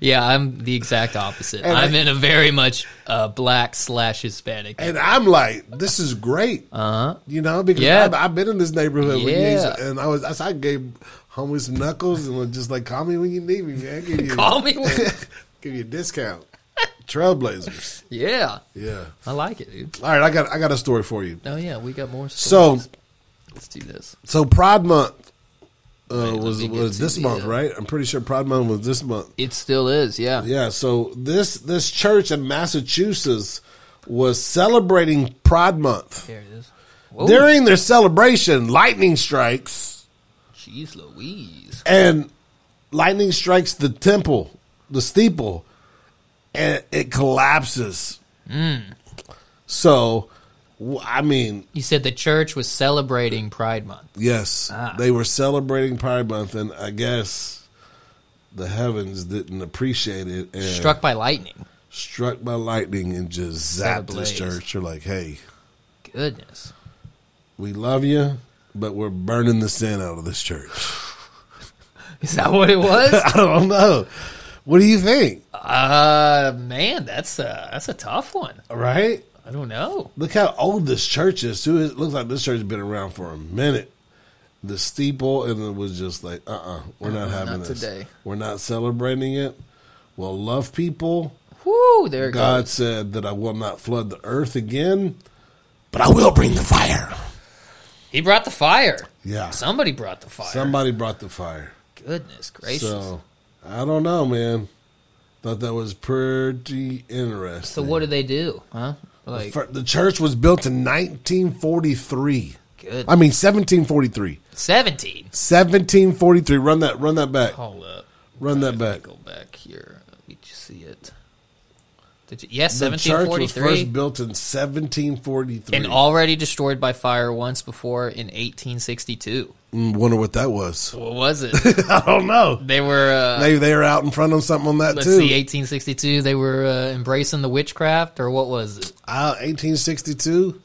Yeah, I'm the exact opposite. And I'm I- in a very much uh, black slash Hispanic. And I'm like, this is great. Uh huh. You know, because Yeah. I've, I've been in this neighborhood with Yeah. you, and I was, I gave homies knuckles and was just like, call me when you need me, man. Give you, <laughs> Call me. When, <laughs> give you a discount. Trailblazers, yeah, yeah. I like it, dude. All right, I got, I got a story for you. Oh yeah, we got more. So, let's do this. so Pride Month uh, was was this month, uh, right? I'm pretty sure Pride Month was this month. It still is. Yeah. Yeah, so this this church in Massachusetts was celebrating Pride Month. There it is. Whoa. During their celebration, lightning strikes Jeez Louise. and lightning strikes the temple, the steeple, and it collapses. So, w- I mean, You said the church was celebrating Pride Month. yes, Ah. they were celebrating Pride Month, and I guess the heavens didn't appreciate it and Struck by lightning. struck by lightning and just zapped this church. You're like, hey, Goodness. we love you, but we're burning the sin out of this church. <laughs> Is that what it was? <laughs> I don't know. What do you think? uh man, that's a that's a tough one. Right? I don't know. Look how old this church is too. It looks like this church has been around for a minute. The steeple and it was just like, uh, uh-uh, uh, we are not having not this. today. We're not celebrating it. We'll love people. Whoo, there it God goes. said that I will not flood the earth again, but I will bring the fire. He brought the fire. Yeah, Somebody brought the fire. somebody brought the fire. Goodness gracious. So I don't know, man. Thought that was pretty interesting. So what do they do? Huh? Like Fir- the church was built in 1943. good. I mean 1743. Seventeen. 1743. Run that. Run that back. Hold up. Run that back. Go back here. Let me see it. Did you, yes, The church was first built in 1743. And already destroyed by fire once before in eighteen sixty two. Mm, wonder what that was. <laughs> What was it? <laughs> I don't know. they were uh, Maybe they were out in front of something on that let's too. see, eighteen sixty two. They were uh, embracing the witchcraft, or what was it? Uh, 1862.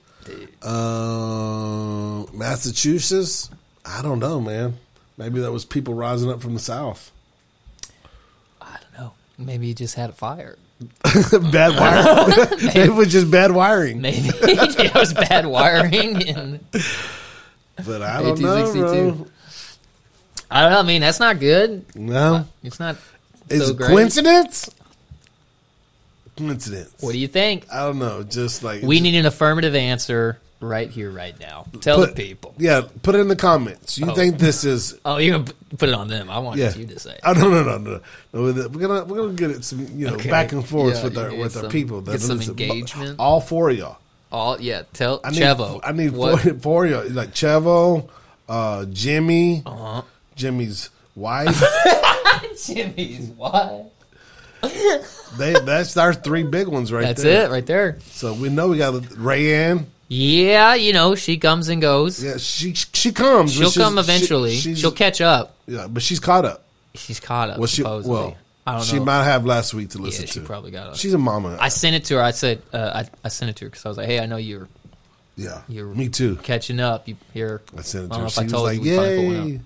Uh, Massachusetts. I don't know, man. Maybe that was people rising up from the south. I don't know. Maybe he just had a fire. <laughs> bad wiring. it was just bad wiring. Maybe it was bad wiring. And But I don't know, 1862. bro. I don't know. I mean, that's not good. No. Uh, it's not Is so it great. coincidence? Coincidence. What do you think? I don't know. Just like We need an affirmative answer right here, right now. Tell put, the people. Yeah, put it in the comments. You Oh. think this is? <laughs> Oh, you're gonna put it on them. I want Yeah. you to say. Oh no no no no! no we're gonna we're gonna get it some you know Okay. back and forth Yeah, with our with our some- people. get some engagement. All four of y'all. All yeah. Tell I need Chevo. I need what? four, four y'all. Like Chevo, uh, Jimmy, Uh-huh. Jimmy's wife. <laughs> <laughs> Jimmy's wife. they that's our three big ones right That's there. it right there. So we know we got Rayanne. Yeah, you know she comes and goes. Yeah, she she comes. She'll come eventually. She, she'll catch up. Yeah, but she's caught up. She's caught up. Well, she supposedly. well, I don't she know. might have last week to listen yeah, she to. probably got up. She's a mama. I sent it to her. I said uh, I, I sent it to her because I was like, "Hey, I know you're yeah, you're me too. catching up. You here? I sent it to her. She was like, you we finally put one "Yay!"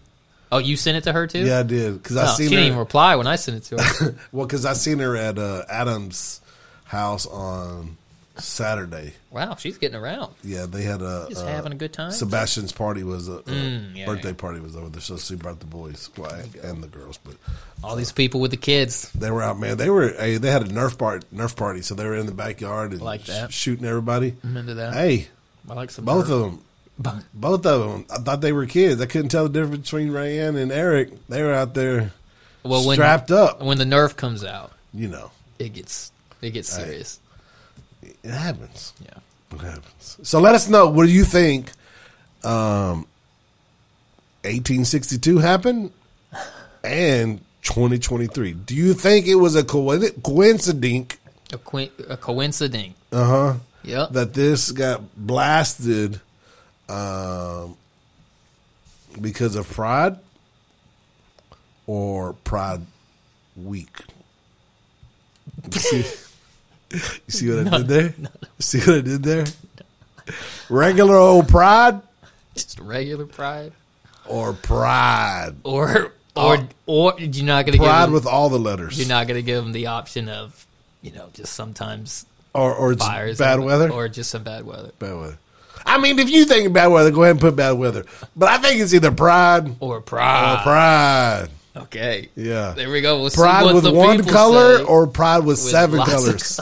Oh, you sent it to her too? Yeah, I did because I Oh, she seen didn't even reply when I sent it to her. <laughs> Well, because I seen her at uh, Adam's house on Saturday. wow, she's getting around. Yeah, they had a Just uh, having a good time. Sebastian's party was a, a Mm, yeah, birthday yeah. party was over there, so she brought the boys, well, and the girls, but All these people with the kids. they were out, man. They were hey, they had a Nerf part Nerf party, so they were in the backyard and Like that. sh- shooting everybody. I'm into that. Hey, I like some both Nerf. of them. Both of them. I thought they were kids. I couldn't tell the difference between Rayanne and Eric. They were out there Well, when strapped up. when the Nerf comes out, You know, it gets it gets Hey. It happens. Yeah. It happens. So let us know. What do you think? Um, 1862 happened and 2023. Do you think it was a coinc- coincidence? A, qu- a coincidence. Uh huh. Yep. That this got blasted um, because of Pride or Pride Week. <laughs> You see, what I did there? See what I did there? Regular old Pride Just regular pride, or Pride? or uh, or or you're not gonna give Pride them, with all the letters. you're not gonna give them the option of you know just sometimes or or it's fires, bad weather. or just some bad weather, bad weather. I mean, if you think bad weather, go ahead and put bad weather. But I think it's either Pride or or pride. Pride. Okay, Yeah. there we go. We'll see Pride with one color say or pride with, with seven colors.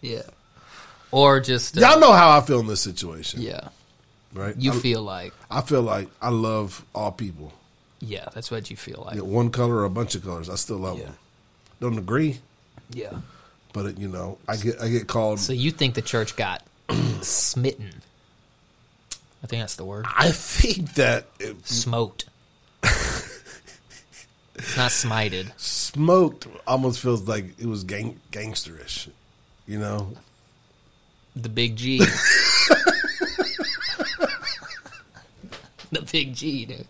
Yeah, or just uh, Y'all know how I feel in this situation, Yeah, right? you I, feel like I feel like I love all people. yeah, that's what you feel like. Yeah, one color or a bunch of colors, I still love Yeah. them. Don't agree, Yeah. but it, you know, I get I get called. So you think the church got <clears throat> smitten? I think that's the word. I think that it, Smoked. <laughs> it's not smited. smoked almost feels like it was gang gangsterish, you know. The big G. the big G, dude.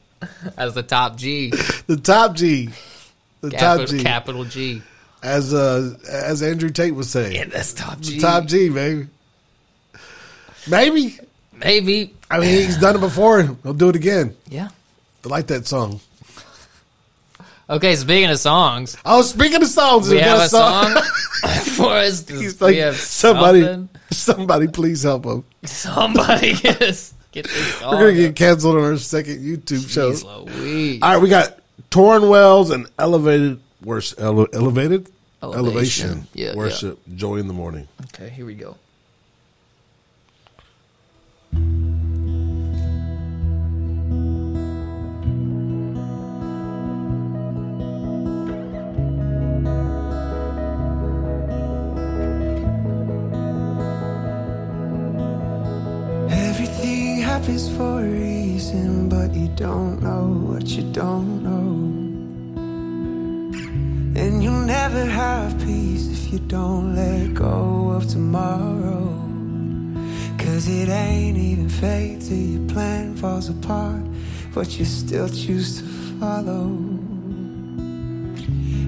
As the top G. The top G, the Capital, top G, capital G. as uh as Andrew Tate was saying, Yeah, that's top G. the top G, baby. Maybe Maybe. I mean he's done it before. He'll do it again. Yeah. I like that song. Okay, speaking of songs, Oh, speaking of songs, we have a song <laughs> for us. To, He's like, have somebody, something. somebody, please help him. Somebody <laughs> get, us, get this song. <laughs> We're gonna get canceled on our second YouTube show. Jeez Louise. All right, we got Tauren Wells and Elevated Worship. Ele- elevated? Elevation. Yeah, yeah. Worship. Joy in the morning. Okay, here we go. Happens for a reason, but you don't know what you don't know. And you'll never have peace if you don't let go of tomorrow. Cause it ain't even fate till your plan falls apart, but you still choose to follow.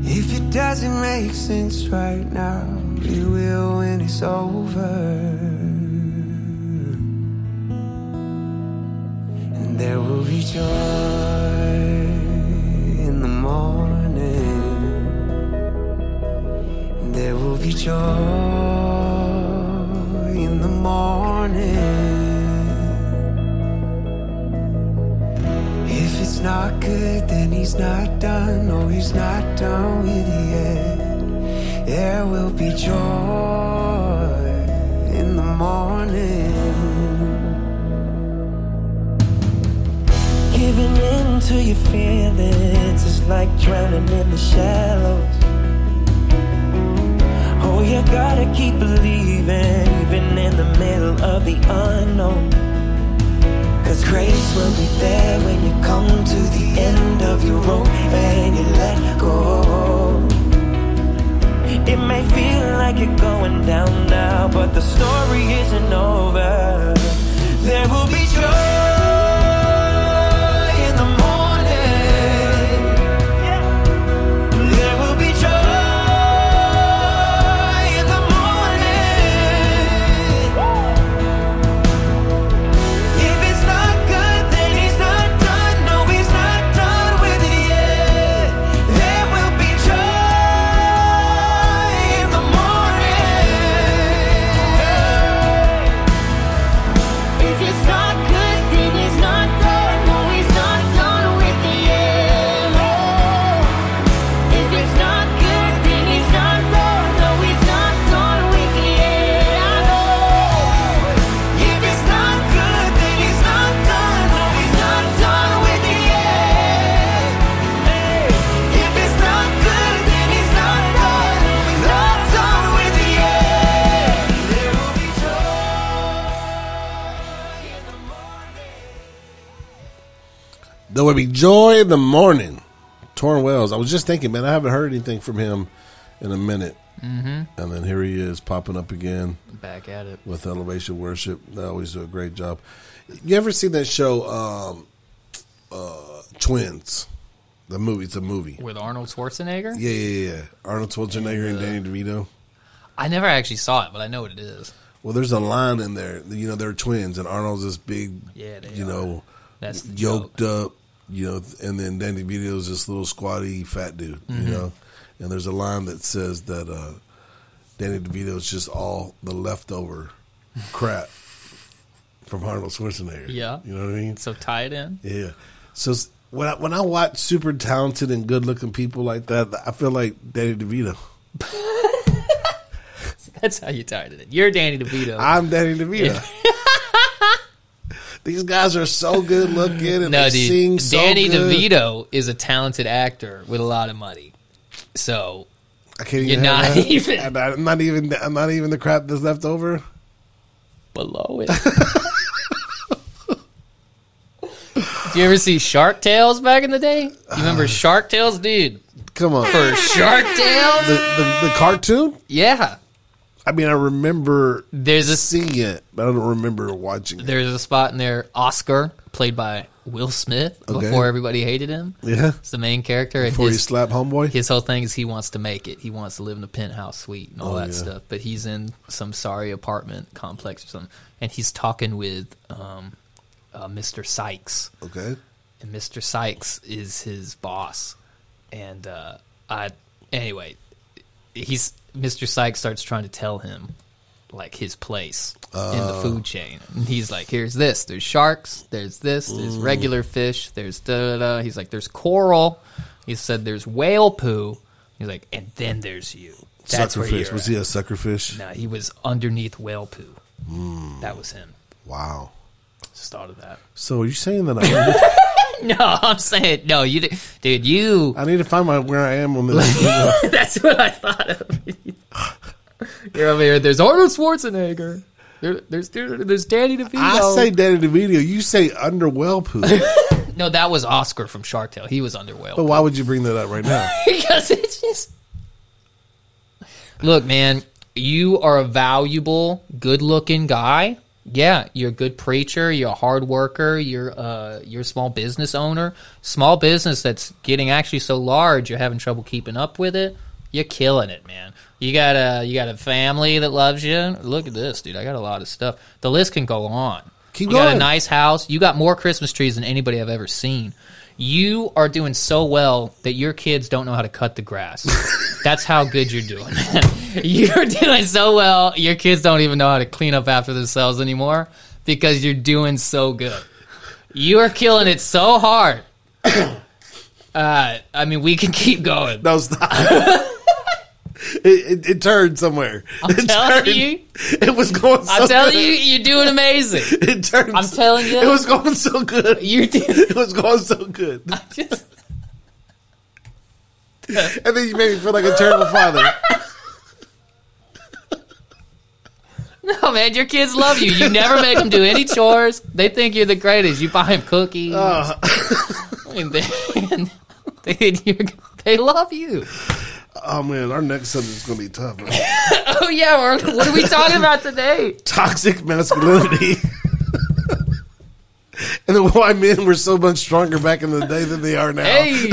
If it doesn't make sense right now, it will when it's over. There will be joy in the morning. There will be joy in the morning. If it's not good, then he's not done. No, he's not done with it yet. There will be joy in the morning. Giving in to your feelings is like drowning in the shallows. Oh, you gotta keep believing, even in the middle of the unknown. Cause grace will be there when you come to the end of your rope and you let go. It may feel like you're going down now, but the story isn't over. There will be joy Will be joy in the morning. Tauren Wells. I was just thinking, man, I haven't heard anything from him in a minute. Mm-hmm. And then here he is popping up again Back at it. with Elevation Worship. They always do a great job. You ever seen that show, um, uh, Twins? The movie. It's a movie. With Arnold Schwarzenegger? Yeah, yeah, yeah. Arnold Schwarzenegger and Danny DeVito. I never actually saw it, but I know what it is. Well, there's a line in there. You know, they're twins, and Arnold's this big, Yeah, you are. know, That's yoked joke. up, you know, and then Danny DeVito is this little squatty fat dude, Mm-hmm. you know. And there's a line that says that uh, Danny is just all the leftover <laughs> crap from Arnold Schwarzenegger. Yeah. you know what I mean. So tie it in. Yeah. So when I, when I watch super talented and good looking people like that, I feel like Danny DeVito. <laughs> That's how you tied it in. You're Danny DeVito. I'm Danny DeVito. These guys are so good looking and no, they dude. sing so Danny good. DeVito is a talented actor with a lot of money. So I can't You're even. not that. <laughs> even- I'm not, I'm not even. I'm not even the crap that's left over. below it. <laughs> Did you ever see Shark Tales back in the day? You remember uh, Shark Tales, dude? Come on, For Shark <laughs> Tales? the, the the cartoon. Yeah. I mean, I remember There's a seeing it, but I don't remember watching it. there's a spot in there. Oscar, played by Will Smith, Okay. before everybody hated him. Yeah, It's the main character, before his, slap homeboy. his whole thing is he wants to make it. He wants to live in a penthouse suite and all Oh, that yeah. stuff. But he's in some sorry apartment complex or something, and he's talking with um, uh, Mr. Sykes, Okay, and Mr. Sykes is his boss. and uh, I anyway, he's Mr. Sykes starts trying to tell him like his place in the food oh. chain. And he's like, "Here's this. There's sharks. There's this. There's regular fish. There's da da da." He's like, "There's coral." He said, "There's whale poo." He's like, "And then there's you." That's where suckerfish. you're Was at. he a suckerfish? No, he was underneath whale poo. Hmm. That was him. Wow. Just thought of that. So are you saying that I <laughs> need, <laughs> No, I'm saying no. You, dude, you. I need to find my where I am on this? <laughs> That's what I thought of. <laughs> You're over here. There's Arnold Schwarzenegger. There, there's there's Danny DeVito. I say Danny DeVito. You say under well poo. no. That was Oscar from Shark Tale. He was under whale. but why would you bring that up right now? because it's just look man you are a valuable good looking guy yeah you're a good preacher you're a hard worker you're uh you're a small business owner. Small business that's getting actually so large you're having trouble keeping up with it you're killing it man. You got a you got a family that loves you. Look at this dude i got a lot of stuff. The list can go on. Keep you got a nice house. You got more christmas trees than anybody i've ever seen. You are doing so well that your kids don't know how to cut the grass. <laughs> That's how good you're doing, man. <laughs> You're doing so well, your kids don't even know how to clean up after themselves anymore because you're doing so good. You are killing it so hard. <coughs> Uh, I mean, we can keep going. No, stop. <laughs> it, it, it turned somewhere. I'm it telling turned- you. It was going so I'm telling good. you, you're doing amazing. <laughs> It turned. I'm telling you. It was going so good. You did. It was going so good. Just, <laughs> And then you made me feel like a terrible father. no, man, your kids love you. You never make them do any chores. They think you're the greatest. You buy them cookies. I mean, they, they, love you. Oh man, our next subject's gonna be tough. <laughs> Oh yeah, we're, what are we talking about today? Toxic masculinity. <laughs> and then why men were so much stronger back in the day than they are now. Hey,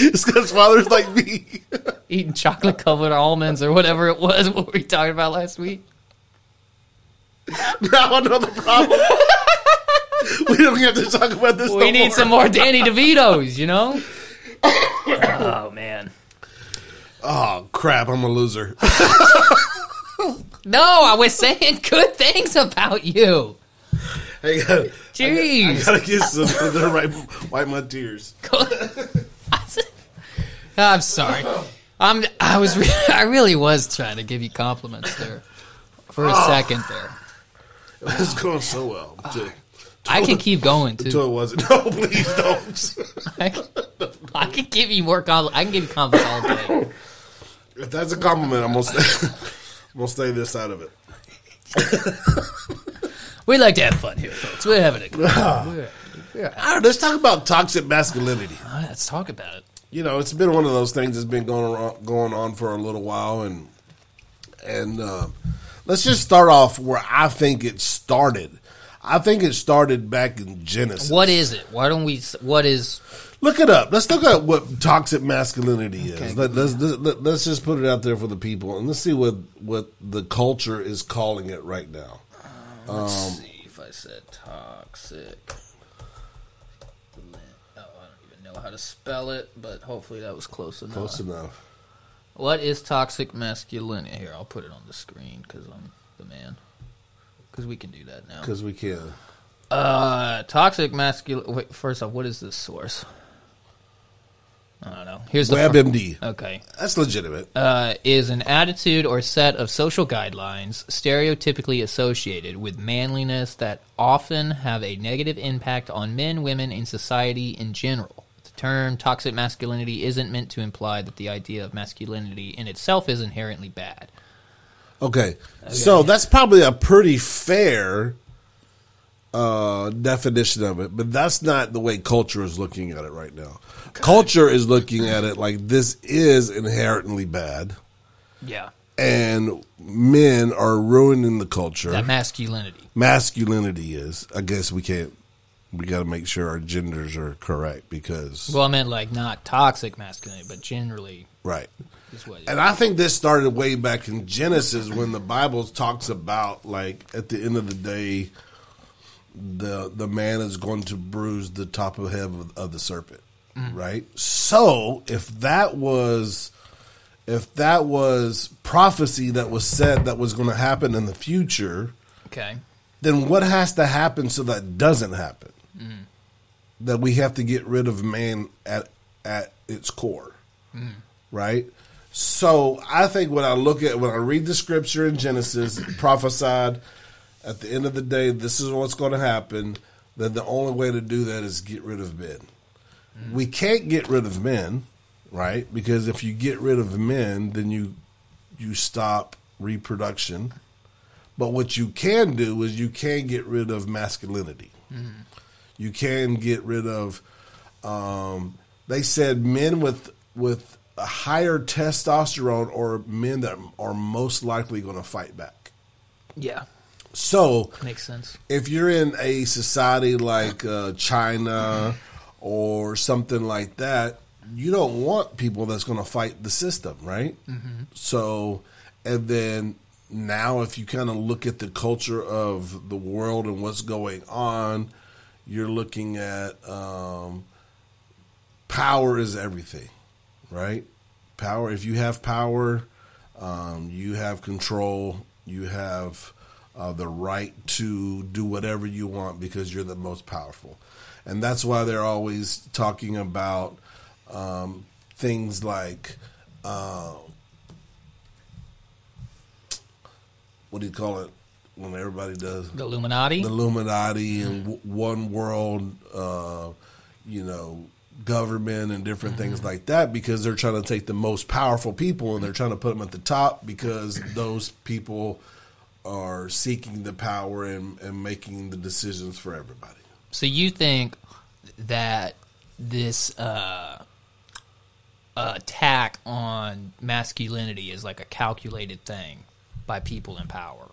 It's because fathers like me. <laughs> eating chocolate covered almonds or whatever it was. What were we talking about last week? now I know the problem. we don't have to talk about this. We no need more. some more Danny DeVitos, you know? oh man, Oh crap! I'm a loser. no, I was saying good things about you. I gotta, Jeez, I gotta get some to wipe, wipe my tears. <laughs> I'm sorry. I'm. I was. Re- <laughs> I really was trying to give you compliments there for a oh. second there. It was going so well. Until, <sighs> I can keep going until too. it wasn't. <laughs> No, please don't. I, I can give you more compliments. I can give you compliments all day. if that's a compliment, I'm gonna stay. I'm gonna stay this side of it. We like to have fun here, folks. We're having a good time. We're- we're- All right, let's talk about toxic masculinity. all right, let's talk about it. You know, it's been one of those things that's been going on, going on for a little while, and and uh, let's just start off where I think it started. I think it started back in Genesis. What is it? Why don't we? What is? Look it up. Let's look at what toxic masculinity is. Let, let's, let, us just put it out there for the people, and let's see what what the culture is calling it right now. Let's see if I said toxic. How to spell it, but hopefully that was close enough. Close enough. What is toxic masculinity? Here, I'll put it on the screen because I'm the man. Because we can do that now. Because we can. Uh, toxic masculinity. Wait, first off, what is this source? I don't know. Here's the WebMD. Okay. That's legitimate. uh, is an attitude or set of social guidelines stereotypically associated with manliness that often have a negative impact on men, women, and society in general. Term toxic masculinity isn't meant to imply that the idea of masculinity in itself is inherently bad. Okay. So that's probably a pretty fair uh, definition of it, but that's not the way culture is looking at it right now. Culture is looking at it like this is inherently bad, Yeah. and men are ruining the culture. That masculinity. Masculinity is. I guess we can't. We got to make sure our genders are correct because Well, I meant like not toxic masculinity, but generally right. And I think this started way back in Genesis when the Bible talks about like at the end of the day the the man is going to bruise the top of the head of, of the serpent, mm. right? So if that was if that was prophecy that was said that was going to happen in the future, Okay. then what has to happen so that doesn't happen? That we have to get rid of man at at its core, right? So I think when I look at when I read the scripture in Genesis, prophesied at the end of the day, this is what's going to happen. Then the only way to do that is get rid of men. We can't get rid of men, right? Because if you get rid of men, then you you stop reproduction. But what you can do is you can get rid of masculinity. Mm. You can get rid of. Um, they said men with with a higher testosterone or men that are most likely going to fight back. Yeah. So Makes sense. if you're in a society like uh, China or something like that, you don't want people that's going to fight the system, right? So, and then now, if you kind of look at the culture of the world and what's going on, you're looking at um, power is everything, right? Power. If you have power, um, you have control. You have uh, the right to do whatever you want because you're the most powerful, and that's why they're always talking about um, things like. Uh, what do you call it when everybody does The Illuminati. the Illuminati and w- one world, uh, you know, government and different things like that because they're trying to take the most powerful people and they're trying to put them at the top because <clears throat> those people are seeking the power and, and making the decisions for everybody. So you think that this uh, attack on masculinity is like a calculated thing by people in power?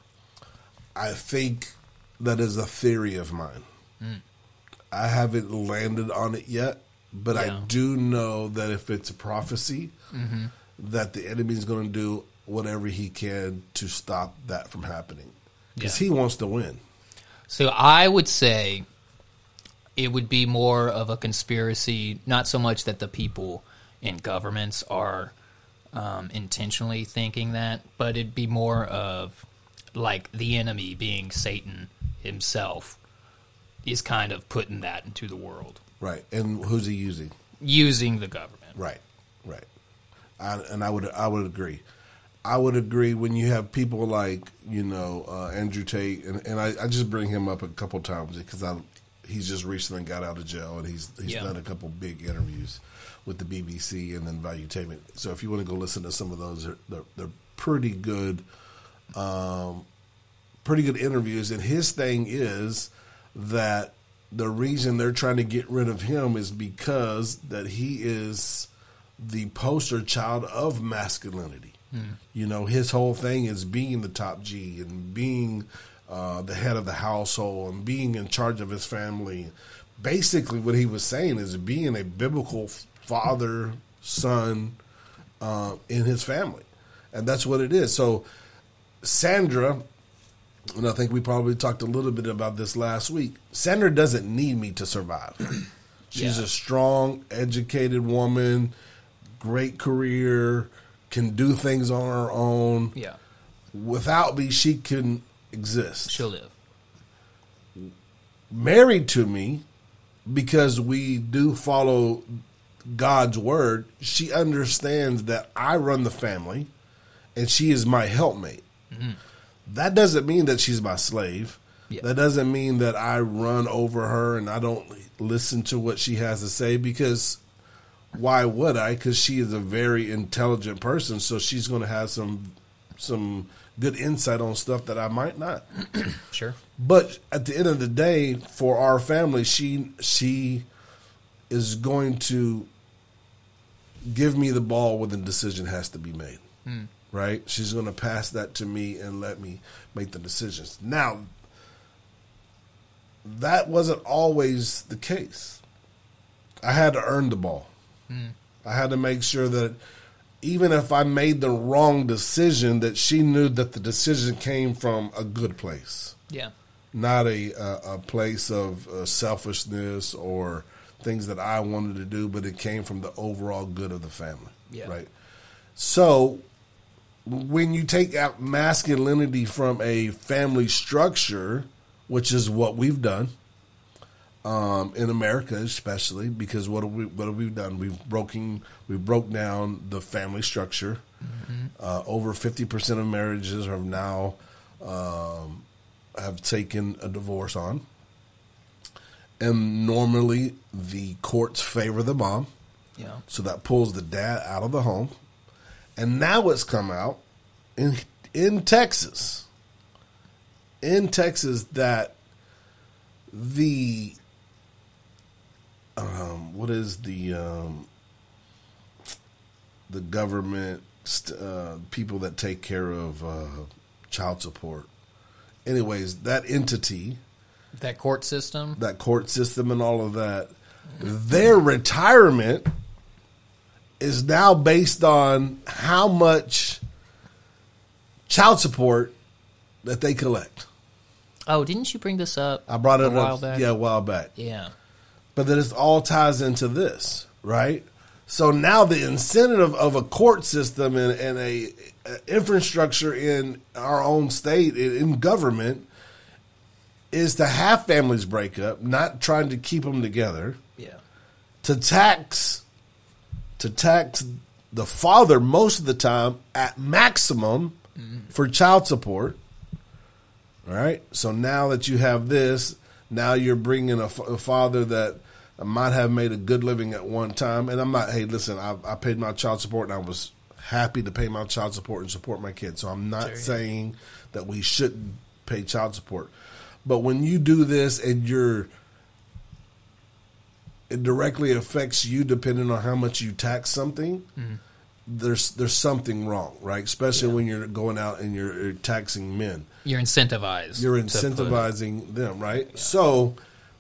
I think that is a theory of mine. I haven't landed on it yet, but I do know that if it's a prophecy, that the enemy is going to do whatever he can to stop that from happening because Yeah. he wants to win. So I would say it would be more of a conspiracy, not so much that the people in governments are um, intentionally thinking that, but it'd be more of like the enemy being Satan himself is kind of putting that into the world Right, and who's he using? using the government. Right, right. I, and I would I would agree. I would agree when you have people like you know uh, Andrew Tate, and, and I, I just bring him up a couple times because I he's just recently got out of jail and he's he's Yeah. done a couple big interviews with the BBC and then Valuetainment. So if you want to go listen to some of those, they're they're, they're pretty good, um, pretty good interviews. And his thing is that the reason they're trying to get rid of him is because that he is the poster child of masculinity. You know, his whole thing is being the top G and being uh, the head of the household and being in charge of his family. Basically, what he was saying is being a biblical father, son uh, in his family. And that's what it is. So, Sandra, and I think we probably talked a little bit about this last week. Sandra doesn't need me to survive. <clears throat> She's Yeah. a strong, educated woman, great career, can do things on her own. Yeah, Without me, she can exist. she'll live. Married to me, because we do follow God's word, she understands that I run the family and she is my helpmate. Mm-hmm. That doesn't mean that she's my slave. Yeah. That doesn't mean that I run over her and I don't listen to what she has to say because why would I? Because she is a very intelligent person, so she's going to have some some good insight on stuff that I might not. <clears throat> Sure. But at the end of the day, for our family, she she is going to give me the ball when the decision has to be made. Hmm. Right? She's going to pass that to me and let me make the decisions. Now, that wasn't always the case. I had to earn the ball. I had to make sure that even if I made the wrong decision, that she knew that the decision came from a good place. Yeah. not a a, a place of uh, selfishness or things that I wanted to do, but it came from the overall good of the family. Yeah. Right. So when you take out masculinity from a family structure, which is what we've done um, in America, especially because what have we what have we done? We've broken we broke down the family structure. Uh, over fifty percent of marriages have now um, have taken a divorce on, and normally the courts favor the mom. Yeah. So that pulls the dad out of the home. And now it's come out in in Texas. In Texas that the um what is the um the government st- uh, people that take care of uh, child support. Anyways, that entity That court system. that court system and all of that, their retirement is now based on how much child support that they collect. Oh, didn't you bring this up? I brought it a while up, back. yeah, a while back. Yeah. But then it all ties into this, right? So now the incentive of a court system and, and a, a infrastructure in our own state in, in government is to have families break up, not trying to keep them together. Yeah. to tax to tax the father most of the time at maximum for child support. All right. So now that you have this, now you're bringing a, father that might have made a good living at one time. And I'm not. Hey, listen, I, I paid my child support and I was happy to pay my child support and support my kids. So I'm not Sure. saying that we shouldn't pay child support. But when you do this and you're it directly affects you depending on how much you tax something. There's there's something wrong, right? Especially when you're going out and you're, you're taxing men. You're incentivized. You're to put it- incentivizing them, right? So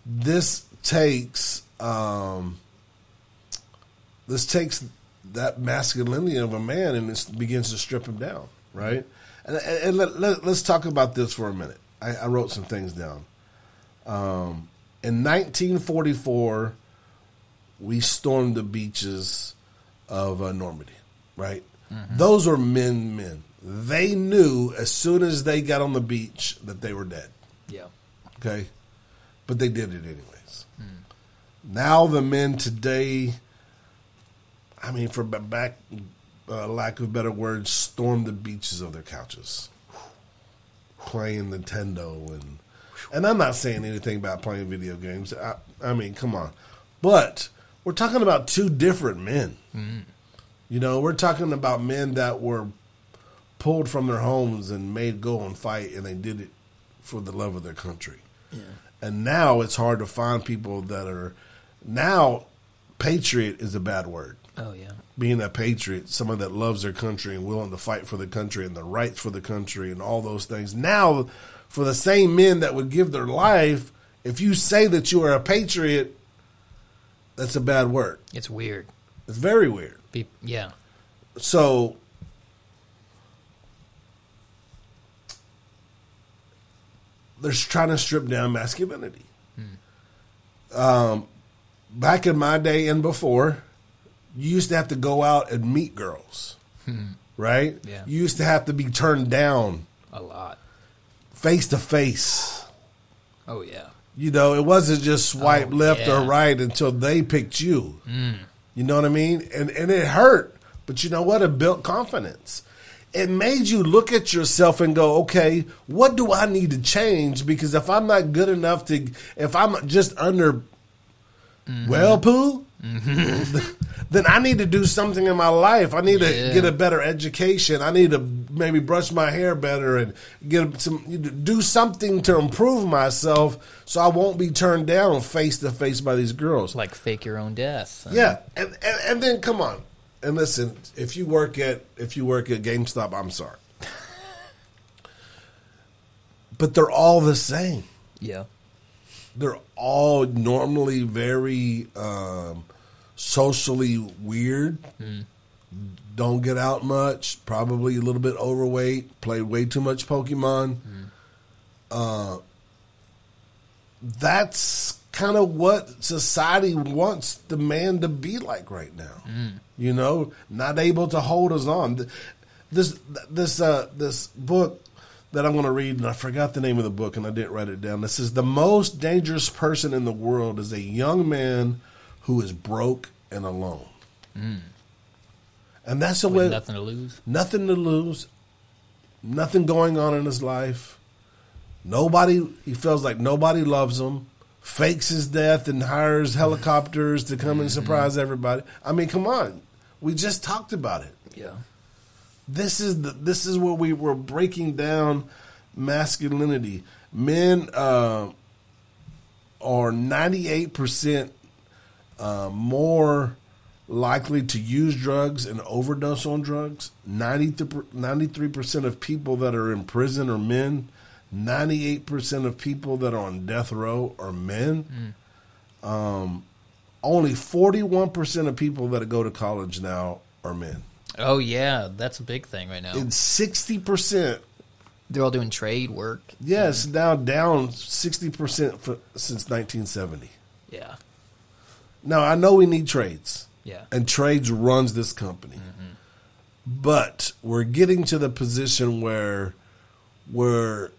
this takes um, this takes that masculinity of a man and it begins to strip him down, right? And, and, let, let, us talk about this for a minute. I, I wrote some things down. Um, in 1944, we stormed the beaches of uh, Normandy, right? Those were men, men. They knew as soon as they got on the beach that they were dead. Yeah. Okay, but they did it anyways. Now the men today, I mean, for back, uh, lack of better words, storm the beaches of their couches, playing Nintendo and and I'm not saying anything about playing video games. I, I mean, come on, but we're talking about two different men. Mm-hmm. You know, we're talking about men that were pulled from their homes and made go and fight, and they did it for the love of their country. And now it's hard to find people that are now patriot is a bad word. Oh yeah. Being a patriot, someone that loves their country and willing to fight for the country and the rights for the country and all those things. Now, for the same men that would give their life, if you say that you are a patriot, that's a bad word. It's weird. It's very weird. Be- yeah. So they're trying to strip down masculinity. Um, back in my day and before, you used to have to go out and meet girls, right? Yeah. You used to have to be turned down A lot. face to face. Oh yeah. You know, it wasn't just oh, swipe Oh, left or right until they picked you. Mm. You know what I mean? And and it hurt, but you know what? It built confidence. It made you look at yourself and go, okay, what do I need to change? Because if I'm not good enough to, if I'm just under mm-hmm. well poo, <laughs> then I need to do something in my life. I need to get a better education. I need to maybe brush my hair better and get some do something to improve myself so I won't be turned down face to face by these girls. Like fake your own death. Yeah, and, and and then come on, and listen. If you work at if you work at GameStop, I'm sorry, <laughs> but they're all the same. Yeah. They're all normally very um, socially weird. Don't get out much. Probably a little bit overweight. Played way too much Pokemon. Uh, that's kind of what society wants the man to be like right now. You know, not able to hold us on. This this uh, this book that I'm going to read, and I forgot the name of the book, and I didn't write it down. This is the most dangerous person in the world is a young man who is broke and alone. And that's the way nothing to lose. nothing to lose, nothing going on in his life. Nobody, he feels like nobody loves him. Fakes his death and hires helicopters to come and surprise everybody. I mean, come on, we just talked about it. Yeah. This is the this is where we were breaking down masculinity. Men uh, are ninety eight percent uh, more likely to use drugs and overdose on drugs. 93 percent of people that are in prison are men. Ninety eight percent of people that are on death row are men. Um, only forty one percent of people that go to college now are men. Oh yeah, that's a big thing right now. And sixty percent They're all doing trade work. Yes, now down sixty percent since nineteen seventy. Yeah. Now I know we need trades, Yeah. and trades runs this company, mm-hmm. but we're getting to the position where we're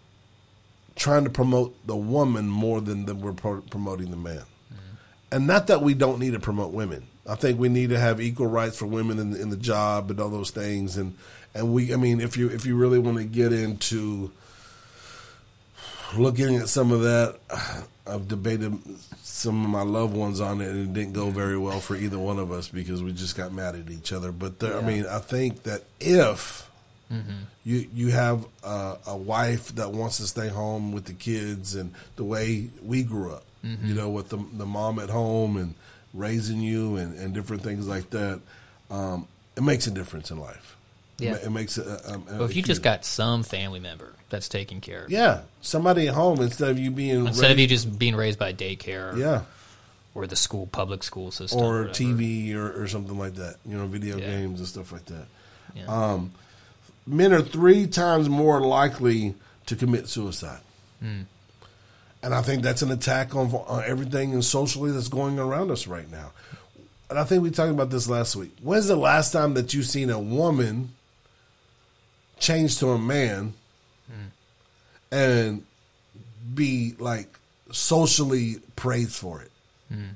trying to promote the woman more than that we're pro- promoting the man. Mm-hmm. And not that we don't need to promote women. I think we need to have equal rights for women in, in the job and all those things. And and we, I mean, if you if you really want to get into looking at some of that, I've debated some of my loved ones on it, and it didn't go very well for either one of us because we just got mad at each other. But there, I mean, I think that if you you have a, a wife that wants to stay home with the kids and the way we grew up, you know, with the the mom at home and raising you and, and different things like that, um, it makes a difference in life. Yeah. It, ma- it makes a, Well, if you just got some family member that's taking care of you, yeah somebody at home instead of you being instead of you just being raised by daycare yeah or the school public school system or whatever. TV or, or something like that. You know, video Yeah. games and stuff like that. Yeah. Um, men are three times more likely to commit suicide. Hmm. And I think that's an attack on, on everything and socially that's going around us right now. And I think we talked about this last week. When's the last time that you've seen a woman change to a man mm. and be like socially praised for it? Mm.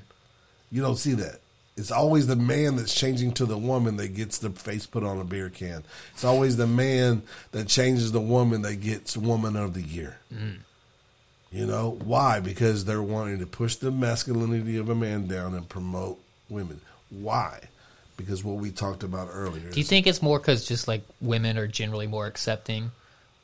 You don't see that. It's always the man that's changing to the woman that gets the face put on a beer can. It's always the man that changes the woman that gets woman of the year. Mm. You know why? Because they're wanting to push the masculinity of a man down and promote women. Why? Because what we talked about earlier. Do you think it's more because just like women are generally more accepting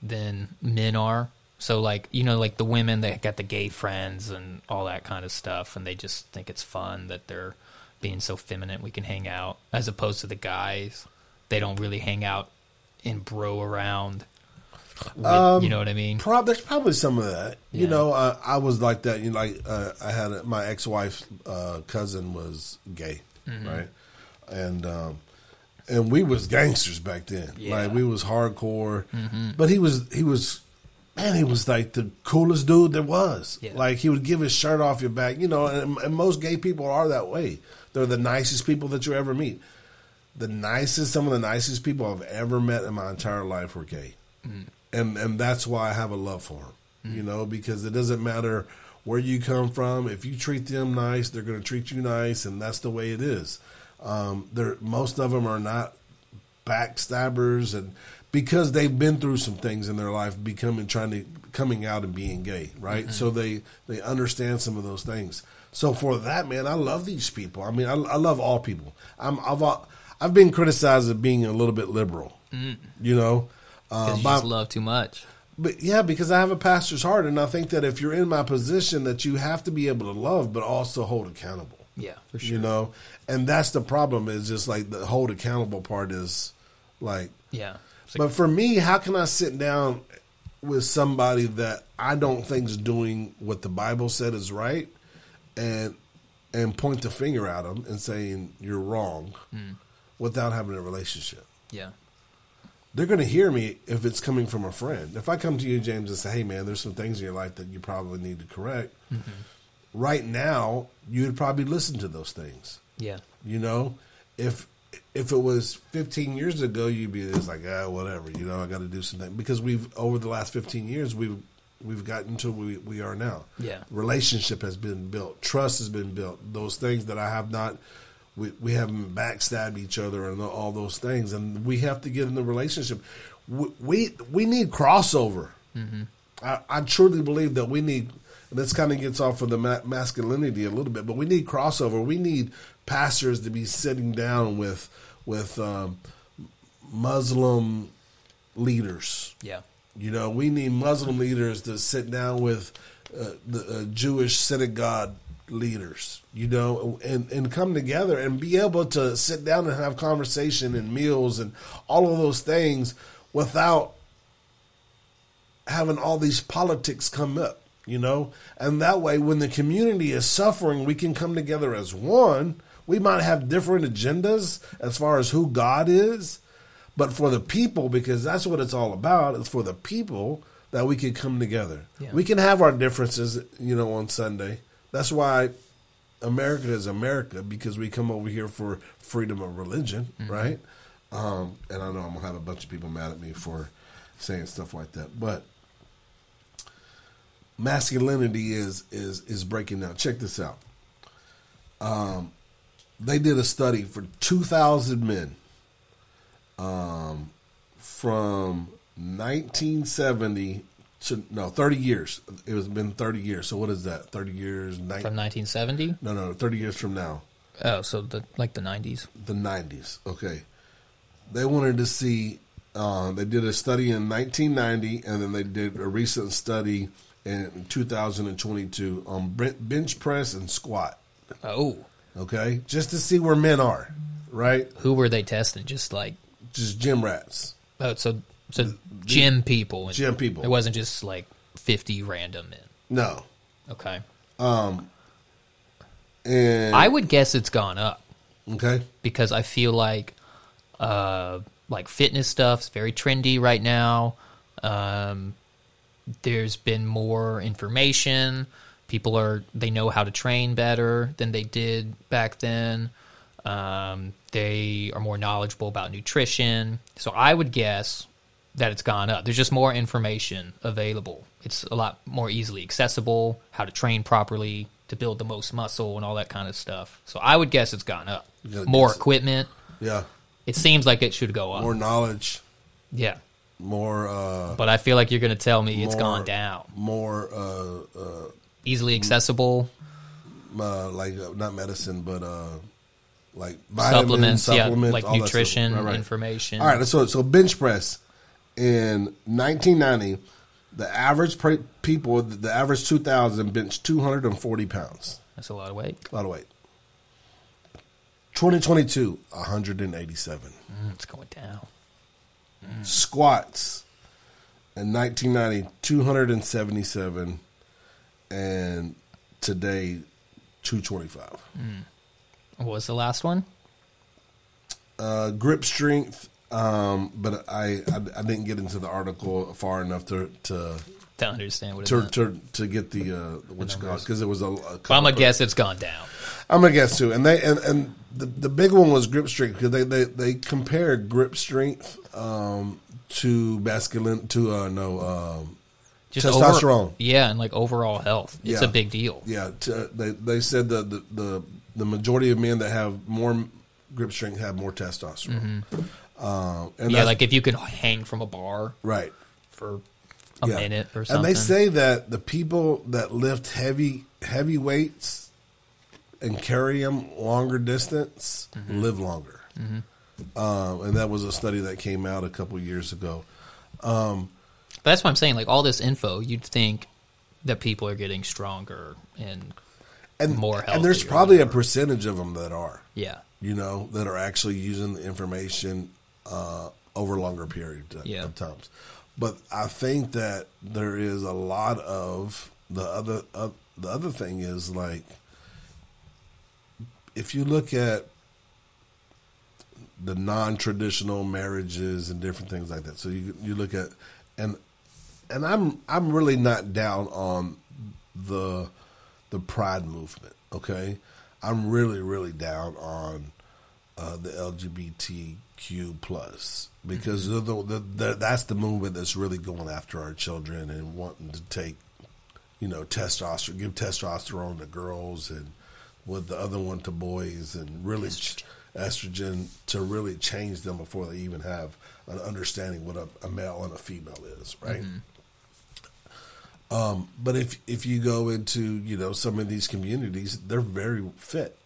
than men are? So like you know like the women that got the gay friends and all that kind of stuff, and they just think it's fun that they're being so feminine. We can hang out as opposed to the guys. They don't really hang out and bro around. with- you know what I mean? Prob- there's probably some of that. You know, uh, I was like that. You know, like uh, I had a, my ex-wife's uh, cousin was gay, Mm-hmm. right? And um, and we was gangsters back then. Yeah. Like we was hardcore, mm-hmm. but he was he was man, he was like the coolest dude there was. Yeah. Like he would give his shirt off your back, you know. And, and most gay people are that way. They're the nicest people that you ever meet. The nicest, some of the nicest people I've ever met in my entire life were gay mm. and and that's why I have a love for them. Mm. You know, because it doesn't matter where you come from. If you treat them nice, they're going to treat you nice, and that's the way it is. Um, they're most of them are not backstabbers, and because they've been through some things in their life, becoming trying to coming out and being gay, right? So they they understand some of those things. So for that man, I love these people. I mean, I, I love all people. I'm I've I've been criticized of being a little bit liberal. You know. Um, you by- just love too much. but yeah, because I have a pastor's heart, and I think that if you're in my position, that you have to be able to love, but also hold accountable. Yeah, for sure. You know, and that's the problem. Is just like the hold accountable part is like. Yeah. Like- But for me, how can I sit down with somebody that I don't think is doing what the Bible said is right, and and point the finger at them and saying you're wrong, Hmm. without having a relationship? yeah. they're going to hear me if it's coming from a friend. If I come to you, James, and say, "Hey, man, there's some things in your life that you probably need to correct," right now you'd probably listen to those things. Yeah. You know, if if it was 15 years ago, you'd be just like, ah, whatever. You know, I got to do something because we've over the last 15 years we've we've gotten to where we, we are now. Yeah. relationship has been built, trust has been built. Those things that I have not. We, we haven't backstabbed each other and all those things, and we have to get in the relationship. We we, we need crossover. I, I truly believe that we need. And this kind of gets off of the ma- masculinity a little bit, but we need crossover. We need pastors to be sitting down with with um, Muslim leaders. Yeah. You know, we need Muslim leaders to sit down with uh, the uh, Jewish synagogue leaders. You know, and and come together and be able to sit down and have conversation and meals and all of those things without having all these politics come up, you know? And that way, when the community is suffering, we can come together as one. We might have different agendas as far as who God is, but for the people, because that's what it's all about, it's for the people that we can come together. Yeah. We can have our differences, you know, on Sunday. That's why America is America because we come over here for freedom of religion, right? Um, and I know I'm gonna have a bunch of people mad at me for saying stuff like that, but masculinity is is is breaking down. Check this out. Um, they did a study for 2,000 men um, from 1970 to no 30 years. It was been 30 years. So what is that? 30 years. Nine, From 1970? no, no, 30 years from now. Oh, so the like the 90s. the 90s. Okay. They wanted to see, uh, they did a study in 1990, and then they did a recent study in 2022 on bench press and squat. Oh. Okay. Just to see where men are, right? Who were they testing? Just like Just gym rats. oh, so so gym people. and- Gym people. It wasn't just like 50 random men. No. Okay. Um. And, I would guess it's gone up okay. because I feel like uh like fitness stuff's very trendy right now. Um there's been more information. People are they know how to train better than they did back then. Um, they are more knowledgeable about nutrition. So I would guess that it's gone up. There's just more information available. It's a lot more easily accessible, how to train properly, to build the most muscle and all that kind of stuff. So I would guess it's gone up. Yeah, More equipment. Yeah. It seems like it should go up. More knowledge, yeah. more, uh, But I feel like you're going to tell me it's gone down. more, uh, uh, Easily accessible. uh, like uh, not medicine, but uh, like vitamins, Supplements, supplements, yeah, like all that stuff. nutrition Right, right. information. All right, so so bench press in 1990, the average pre- people, the average 2,000 bench 240 pounds, That's a lot of weight. a lot of weight. 2022, 187 Mm, it's going down. squats in 1990, 277, and today 225. What was the last one? uh, grip strength, um, but I, I I didn't get into the article far enough to to To understand what it to to, to get the uh, what you because it was a. a But I'm to guess it's gone down. I'm gonna guess too, and they and, and the the big one was grip strength because they they they compared grip strength um, to masculine to uh, no um, Just Testosterone. Over, yeah, and like overall health. It's Yeah. a big deal. yeah to, they they said that the, the the majority of men that have more grip strength have more testosterone. Uh, and Mm-hmm. Yeah, like if you could hang from a bar right. for a Yeah. minute or something. And they say that the people that lift heavy heavy weights and carry them longer distance Mm-hmm. live longer. Um, and that was a study that came out a couple years ago. Um, But that's what I'm saying. Like all this info, you'd think that people are getting stronger and and More and there's probably a percentage of them that are, yeah, you know, that are actually using the information uh, over longer period of, Yeah. times. But I think that there is a lot of the other uh, the other thing is like if you look at the non traditional marriages and different things like that. So you you look at and and I'm I'm really not down on the the pride movement. Okay, I'm really really down on uh, the LGBTQ plus because they're the, that's the movement that's really going after our children and wanting to take you know testosterone, give testosterone to girls and with the other one to boys and really estrogen, estrogen to really change them before they even have an understanding what a, a male and a female is, right? Um, but if if you go into you know some of these communities, they're very fit,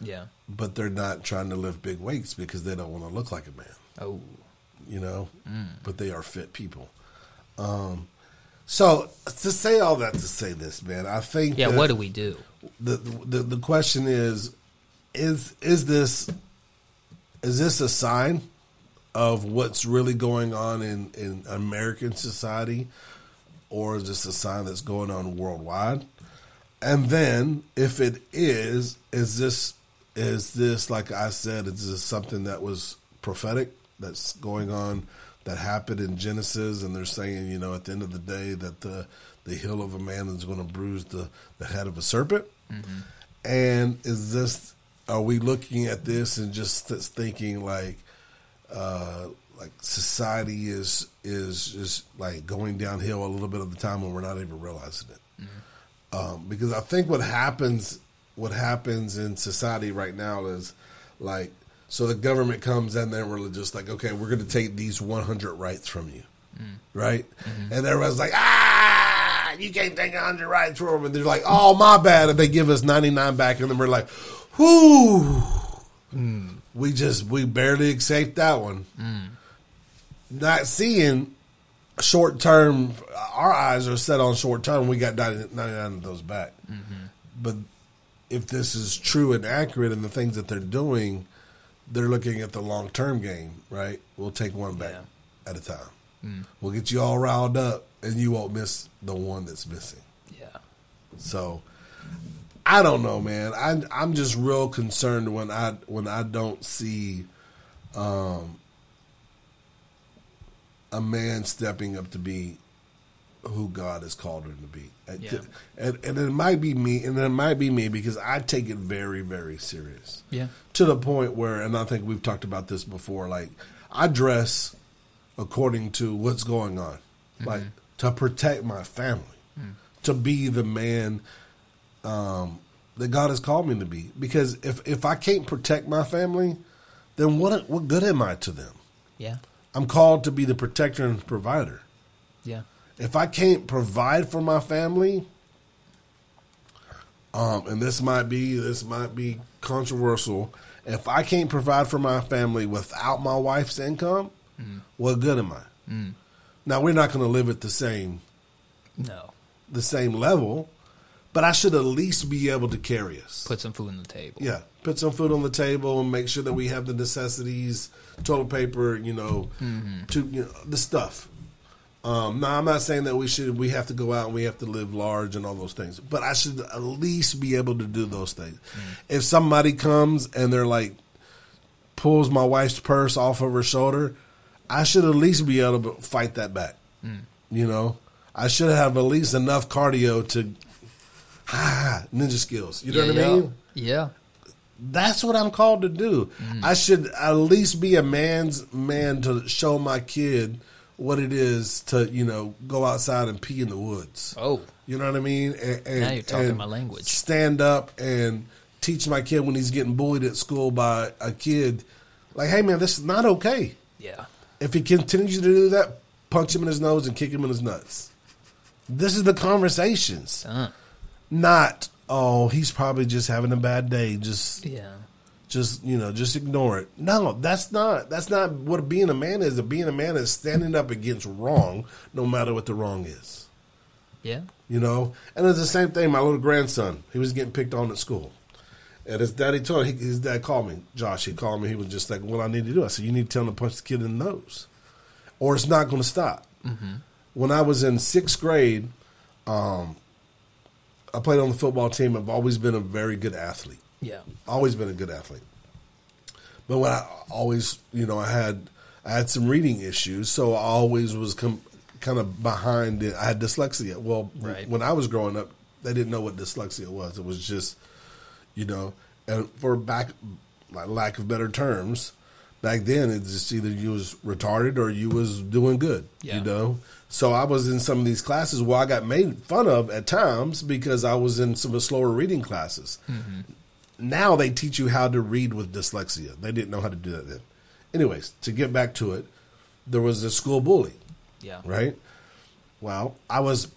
Yeah. but they're not trying to lift big weights because they don't want to look like a man, Oh. you know. But they are fit people. Um, so to say all that to say this, man, I think Yeah. What do we do? the, the the question is is is this is this a sign of what's really going on in in American society or is this a sign that's going on worldwide? And then if it is is this is this like I said is this something that was prophetic that's going on that happened in Genesis? And they're saying you know at the end of the day that the the heel of a man is going to bruise the the head of a serpent? And is this are we looking at this and just thinking like uh like society is is just like going downhill a little bit of the time when we're not even realizing it. Mm-hmm. Um, because I think what happens what happens in society right now is like so the government comes in there and we're just like okay we're going to take these 100 rights from you. Mm. Right? Mm-hmm. And everyone's like ah you can't take 100 rights from them and they're like oh my bad. And they give us 99 back and then we're like whoo mm. we just we barely escaped that one mm. Not seeing short term our eyes are set on short term. We got 99 of those back. But if this is true and accurate and the things that they're doing they're looking at the long term game right? We'll take one back Yeah. at a time. We'll get you all riled up and you won't miss the one that's missing. Yeah. so I don't know, man. I I'm just real concerned when I when I don't see um a man stepping up to be who God has called him to be. And- Yeah. And and it might be me and it might be me because I take it very very serious Yeah. to the point where, and I think we've talked about this before, like I dress according to what's going on, like to protect my family, to be the man um, that God has called me to be. Because if if I can't protect my family, then what what good am I to them? Yeah. I'm called to be the protector and provider. Yeah. If I can't provide for my family, um, and this might be this might be controversial. If I can't provide for my family without my wife's income, what good am I? Now we're not going to live at the same No. the same level, but I should at least be able to carry us. Put some food on the table. Yeah, put some food on the table and make sure that we have the necessities, toilet paper, you know, mm-hmm. to you know the stuff. Um, now I'm not saying that we should we have to go out and we have to live large and all those things, but I should at least be able to do those things. Mm. If somebody comes and they're like pulls my wife's purse off of her shoulder, I should at least be able to fight that back. Mm. You know, I should have at least enough cardio to ah, ninja skills. You know yeah, what I yeah. mean? Yeah. That's what I'm called to do. I should at least be a man's man to show my kid what it is to, you know, go outside and pee in the woods. Oh. You know what I mean? And, and, Now you're talking my language. Stand up and teach my kid when he's getting bullied at school by a kid, like, hey man, this is not okay. Yeah. If he continues to do that, punch him in his nose and kick him in his nuts. This is the conversations, Uh, not oh he's probably just having a bad day. Just yeah. just you know just ignore it. No that's not that's not what being a man is. Being a man is standing up against wrong no matter what the wrong is. Yeah. you know? And it's the same thing my little grandson he was getting picked on at school. And his daddy told him his dad called me josh he called me he was just like what i need to do i said you need to tell him to punch the kid in the nose or it's not going to stop when i was in sixth grade um, i played on the football team i've always been a very good athlete Yeah. always been a good athlete. But when I always, you know, I had I had some reading issues, so I always was com- kind of behind it. I had dyslexia. Well, Right. when I was growing up, they didn't know what dyslexia was. It was just, you know, and for back, like lack of better terms, back then it's just either you was retarded or you was doing good. Yeah. You know, so I was in some of these classes where I got made fun of at times because I was in some of the slower reading classes. Mm-hmm. Now they teach you how to read with dyslexia. They didn't know how to do that then. Anyways, to get back to it, there was a school bully Yeah. right? Well, I was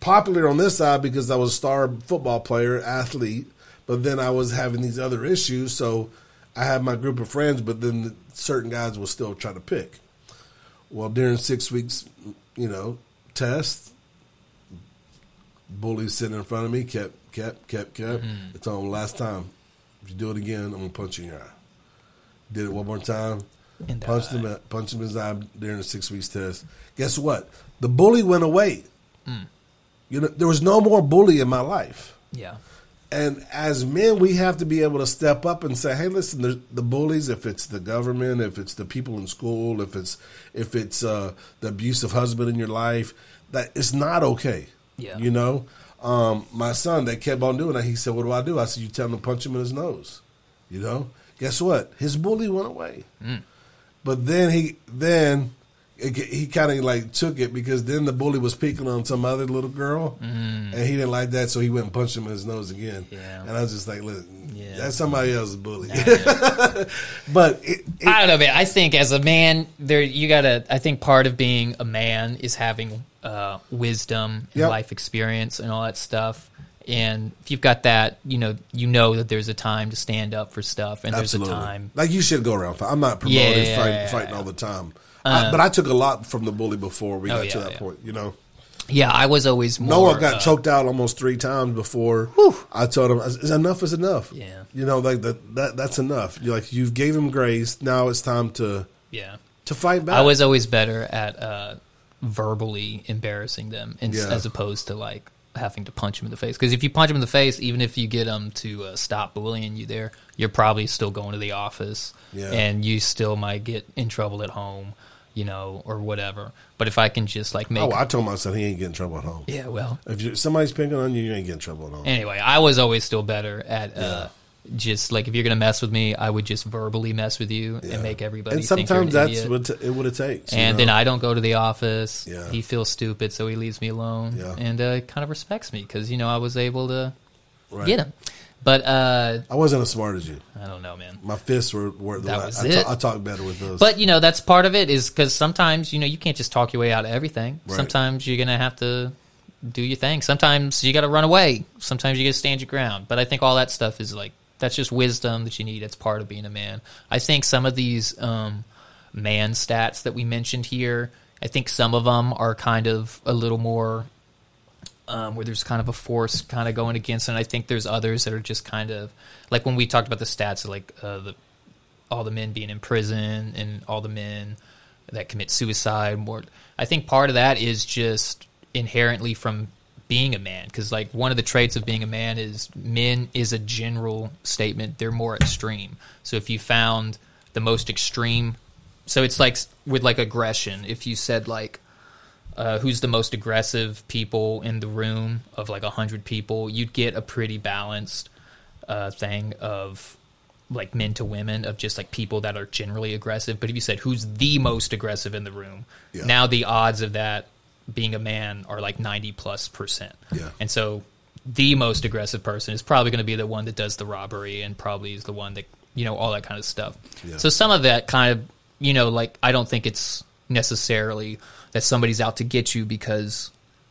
popular on this side because I was a star football player, athlete, but then I was having these other issues. So I had my group of friends, but then certain guys will still try to pick. Well, during six weeks, you know, test, bully sitting in front of me, kept, kept, kept, kept. Mm-hmm. It's on last time. If you do it again, I'm gonna punch you in your eye. Did it one more time. Punched him, punched him in his eye during the six weeks test. Guess what? The bully went away. Hmm. You know, there was no more bully in my life. Yeah. And as men, we have to be able to step up and say, "Hey, listen, the, the bullies. If it's the government, if it's the people in school, if it's if it's uh, the abusive husband in your life, that it's not okay." Yeah. You know, um, my son, they kept on doing that. He said, "What do I do?" I said, "You tell him to punch him in his nose." You know, guess what? His bully went away. But then he then it, he kind of like took it because then the bully was picking on some other little girl, and he didn't like that, so he went and punched him in his nose again. Yeah. And I was just like, listen, Yeah. that's somebody else's bully. <laughs> but it, it, I don't know, man. I think as a man, there you gotta. I think part of being a man is having uh, wisdom, and Yep. life experience, and all that stuff. And if you've got that, you know, you know that there's a time to stand up for stuff, and absolutely, there's a time. like you should go around. I'm not promoting Yeah, fighting, fighting all the time, I, but I took a lot from the bully before we Oh, got to that yeah. point. You know. Yeah, I was always more. Noah got uh, choked out almost three times before. I told him, "Is enough is enough." Yeah. you know, like that, that that's enough. You're like you've gave him grace. Now it's time to Yeah, to fight back. I was always better at uh, verbally embarrassing them, in, Yeah. as opposed to like having to punch them in the face. Because if you punch them in the face, even if you get them to uh, stop bullying you, there, you're probably still going to the office, Yeah. and you still might get in trouble at home, you know, or whatever. But if I can just like make, Oh, I told myself he ain't getting trouble at home. yeah, well, If you somebody's picking on you, you ain't getting trouble at home. anyway, I was always still better at. Uh, just like if you're gonna mess with me, I would just verbally mess with you Yeah. and make everybody. And sometimes an that's what it what it takes. and know? then I don't go to the office. Yeah. He feels stupid, so he leaves me alone, Yeah. and uh, kind of respects me because you know I was able to Right. get him. But uh, I wasn't as smart as you. I don't know, man. My fists were, were the That was I, it. I talk better with those. But you know that's part of it is because sometimes you know you can't just talk your way out of everything. Right. Sometimes you're gonna have to do your thing. Sometimes you got to run away. Sometimes you got to stand your ground. But I think all that stuff is like that's just wisdom that you need. It's part of being a man. I think some of these um, man stats that we mentioned here, I think some of them are kind of a little more um, where there's kind of a force kind of going against, and I think there's others that are just kind of like when we talked about the stats, like uh, the all the men being in prison and all the men that commit suicide. More, I think part of that is just inherently from being a man, because like one of the traits of being a man is men is a general statement. They're more extreme. So if you found the most extreme, so it's like with like aggression. If you said like uh, who's the most aggressive people in the room of like a hundred people, you'd get a pretty balanced uh, thing of like men to women of just like people that are generally aggressive. But if you said who's the most aggressive in the room, Yeah. now the odds of that being a man are like ninety plus percent. Yeah. and so the most aggressive person is probably going to be the one that does the robbery and probably is the one that you know all that kind of stuff. Yeah. So some of that kind of you know like I don't think it's necessarily that somebody's out to get you because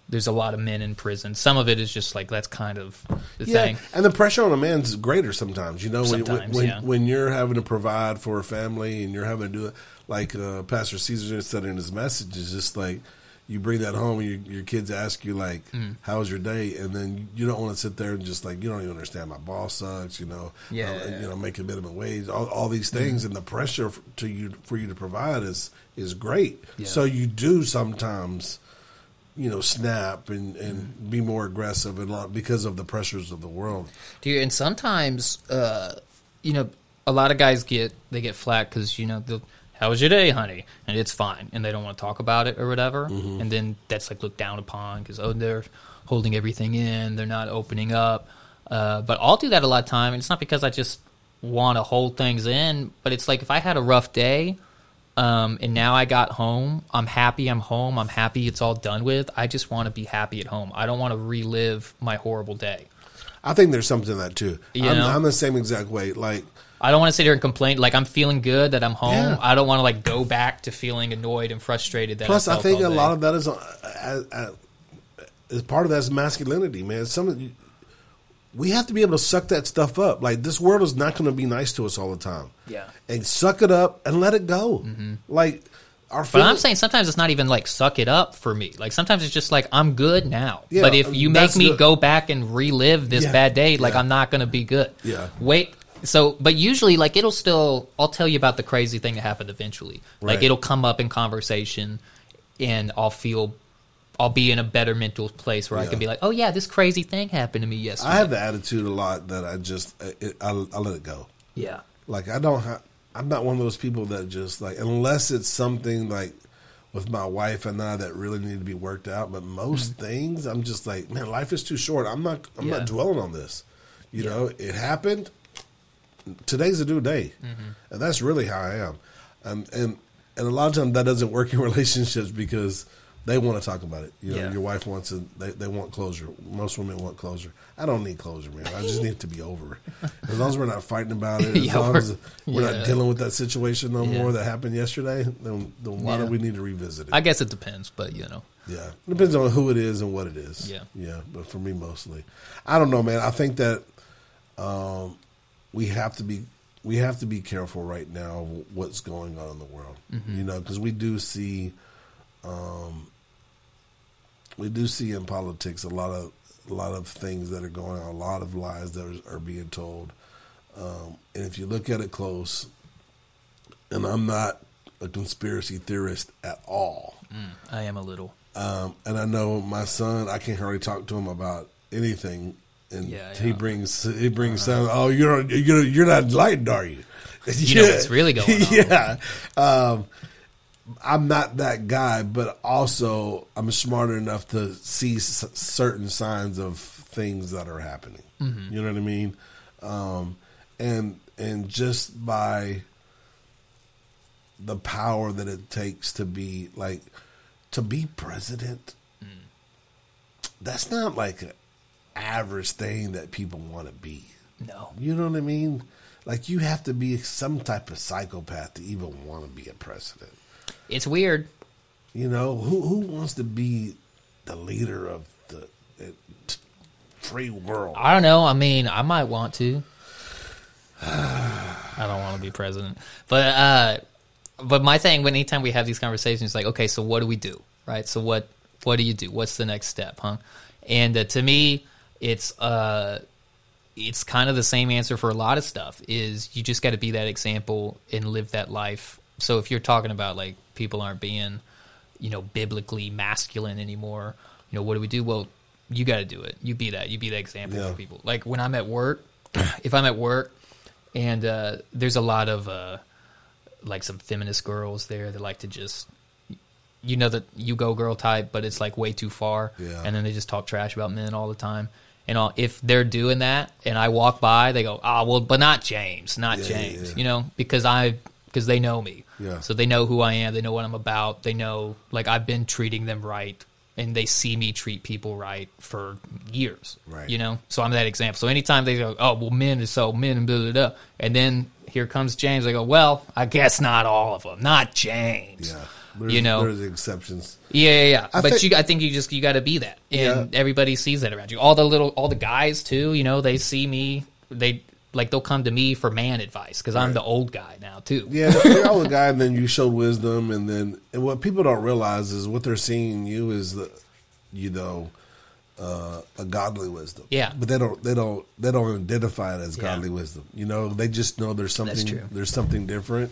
there's a lot of men in prison. Some of it is just like that's kind of the yeah, thing. and the pressure on a man's greater sometimes. You know, when, Sometimes, when, yeah. when you're having to provide for a family and you're having to do it, like uh, Pastor Caesar said in his message, is just like you bring that home and your, your kids ask you like, Mm. "How was your day?" and then you don't want to sit there and just like you don't even understand. My boss sucks. You know, Yeah. uh, you know, making minimum wage, all, all these things, and the pressure to you for you to provide is is great. Yeah. So you do sometimes you know, snap and, and be more aggressive and lot because of the pressures of the world. Dude, and sometimes, uh, you know, a lot of guys get they get flack because you know the how was your day, honey, and it's fine, and they don't want to talk about it or whatever, Mm-hmm. and then that's like looked down upon because oh they're holding everything in, they're not opening up. Uh, but I'll do that a lot of time, and it's not because I just want to hold things in, but it's like if I had a rough day. Um, and now I got home. I'm happy I'm home. I'm happy it's all done with. I just want to be happy at home. I don't want to relive my horrible day. I think there's something to that too. You I'm. I'm the same exact way. Like, I don't want to sit here and complain. Like I'm feeling good that I'm home. Yeah. I don't want to like go back to feeling annoyed and frustrated. That plus, I, I think a lot of that is, uh, uh, uh, is part of that's masculinity, man. Some we have to be able to suck that stuff up. Like this world is not going to be nice to us all the time. Yeah. and suck it up and let it go. Mm-hmm. Like our, But I'm saying sometimes it's not even like suck it up for me. Like sometimes it's just like I'm good now. Yeah, but if you um, make me good. go back and relive this Yeah, bad day, like yeah. I'm not going to be good. Yeah. Wait. So, but usually, like it'll still. I'll tell you about the crazy thing that happened eventually. Like it'll come up in conversation, and I'll feel. I'll be in a better mental place where I can be like, "Oh yeah, this crazy thing happened to me yesterday." I have the attitude a lot that I just I, I, I let it go. yeah. Like I don't. Ha- I'm not one of those people that just like unless it's something like with my wife and I that really need to be worked out. But most things, I'm just like, man, life is too short. I'm not. I'm Mm-hmm. Yeah. not dwelling on this. You know, it happened. Today's a new day, Mm-hmm. and that's really how I am. And and and a lot of times that doesn't work in <laughs> relationships because they want to talk about it. You know, Yeah. your wife wants to. They, they want closure. Most women want closure. I don't need closure, man. I just need it to be over. As long as we're not fighting about it, <laughs> as Yeah, long we're- as we're yeah. not dealing with that situation no more that happened yesterday, then, then why do we need to revisit it? I guess it depends, but you know. yeah, it depends on who it is and what it is. Yeah. yeah. But for me, mostly, I don't know, man. I think that um, we have to be we have to be careful right now of what's going on in the world. Mm-hmm. You know, because we do see, um, we do see in politics a lot of a lot of things that are going on, a lot of lies that are, are being told. Um, and if you look at it close, and I'm not a conspiracy theorist at all. I am a little. Um, and I know my son, I can't hardly talk to him about anything. And Yeah, he yeah. brings he brings some. Oh, you're you're you're not enlightened, are you? You know what's really <laughs> going on. Yeah. Um, I'm not that guy, but also I'm smart enough to see s- certain signs of things that are happening. Mm-hmm. You know what I mean? Um, and and just by the power that it takes to be like to be president, that's not like an average thing that people want to be. No. You know what I mean? Like you have to be some type of psychopath to even want to be a president. It's weird. You know who who wants to be the leader of the uh, free world? I don't know. I mean, I might want to. <sighs> I don't want to be president, but uh, but my thing when anytime we have these conversations, like, okay, so what do we do, right? So what what do you do? What's the next step, huh? And uh, to me, it's uh, it's kind of the same answer for a lot of stuff. Is you just got to be that example and live that life. So if you're talking about like people aren't being, you know, biblically masculine anymore, you know, what do we do? Well, you got to do it. You be that. You be that example Yeah. for people. Like when I'm at work, <clears throat> if I'm at work and uh, there's a lot of uh, like some feminist girls there that like to just you know that you go girl type but it's like way too far Yeah. and then they just talk trash about men all the time and all, if they're doing that and i walk by they go ah well but not james not Yeah, james yeah. you know because i because they know me Yeah. so they know who i am they know what i'm about they know like i've been treating them right and they see me treat people right for years Right. you know so i'm that example so anytime they go oh well men is so men and blah blah blah and then here comes james i go well i guess not all of them not james Yeah, there's, you know there's exceptions. yeah, yeah, yeah. I but think- you, I think you just you got to be that, and Yeah. everybody sees that around you. All the little, all the guys too. You know, they see me. They like they'll come to me for man advice because I'm the old guy now too. Yeah, you're the guy, and then you show wisdom, and then and what people don't realize is what they're seeing in you is the, you know, uh, a godly wisdom. Yeah. but they don't they don't they don't identify it as Yeah. godly wisdom. You know, they just know there's something there's something different.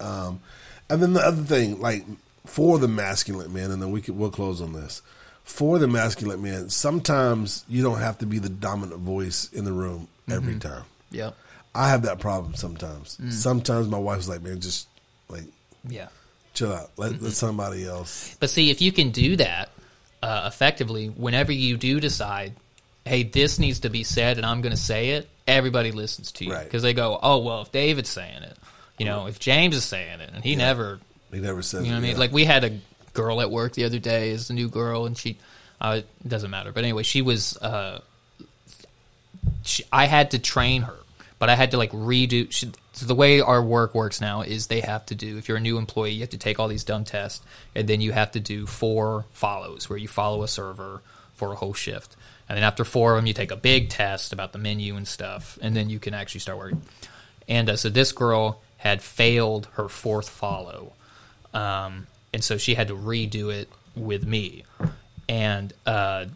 Um, and then the other thing, like for the masculine man, and then we can, we'll close on this. For the masculine man, sometimes you don't have to be the dominant voice in the room every time. Yep. I have that problem sometimes. Mm. Sometimes my wife's like, man, just like Yeah. chill out. Let, let somebody else. But see, if you can do that uh, effectively, whenever you do decide, hey, this needs to be said, and I'm going to say it, everybody listens to you Right. because they go, oh well, if David's saying it, you know, if James is saying it, and he never He never says. You know what I mean? yeah. Like we had a girl at work the other day, is a new girl, and she uh, it doesn't matter. But anyway, she was. Uh, she, I had to train her, but I had to like redo. So the way our work works now is they have to do. If you're a new employee, you have to take all these dumb tests, and then you have to do four follows where you follow a server for a whole shift. And then after four of them, you take a big test about the menu and stuff, and then you can actually start working. And uh, so this girl had failed her fourth follow, um, and so she had to redo it with me. And uh,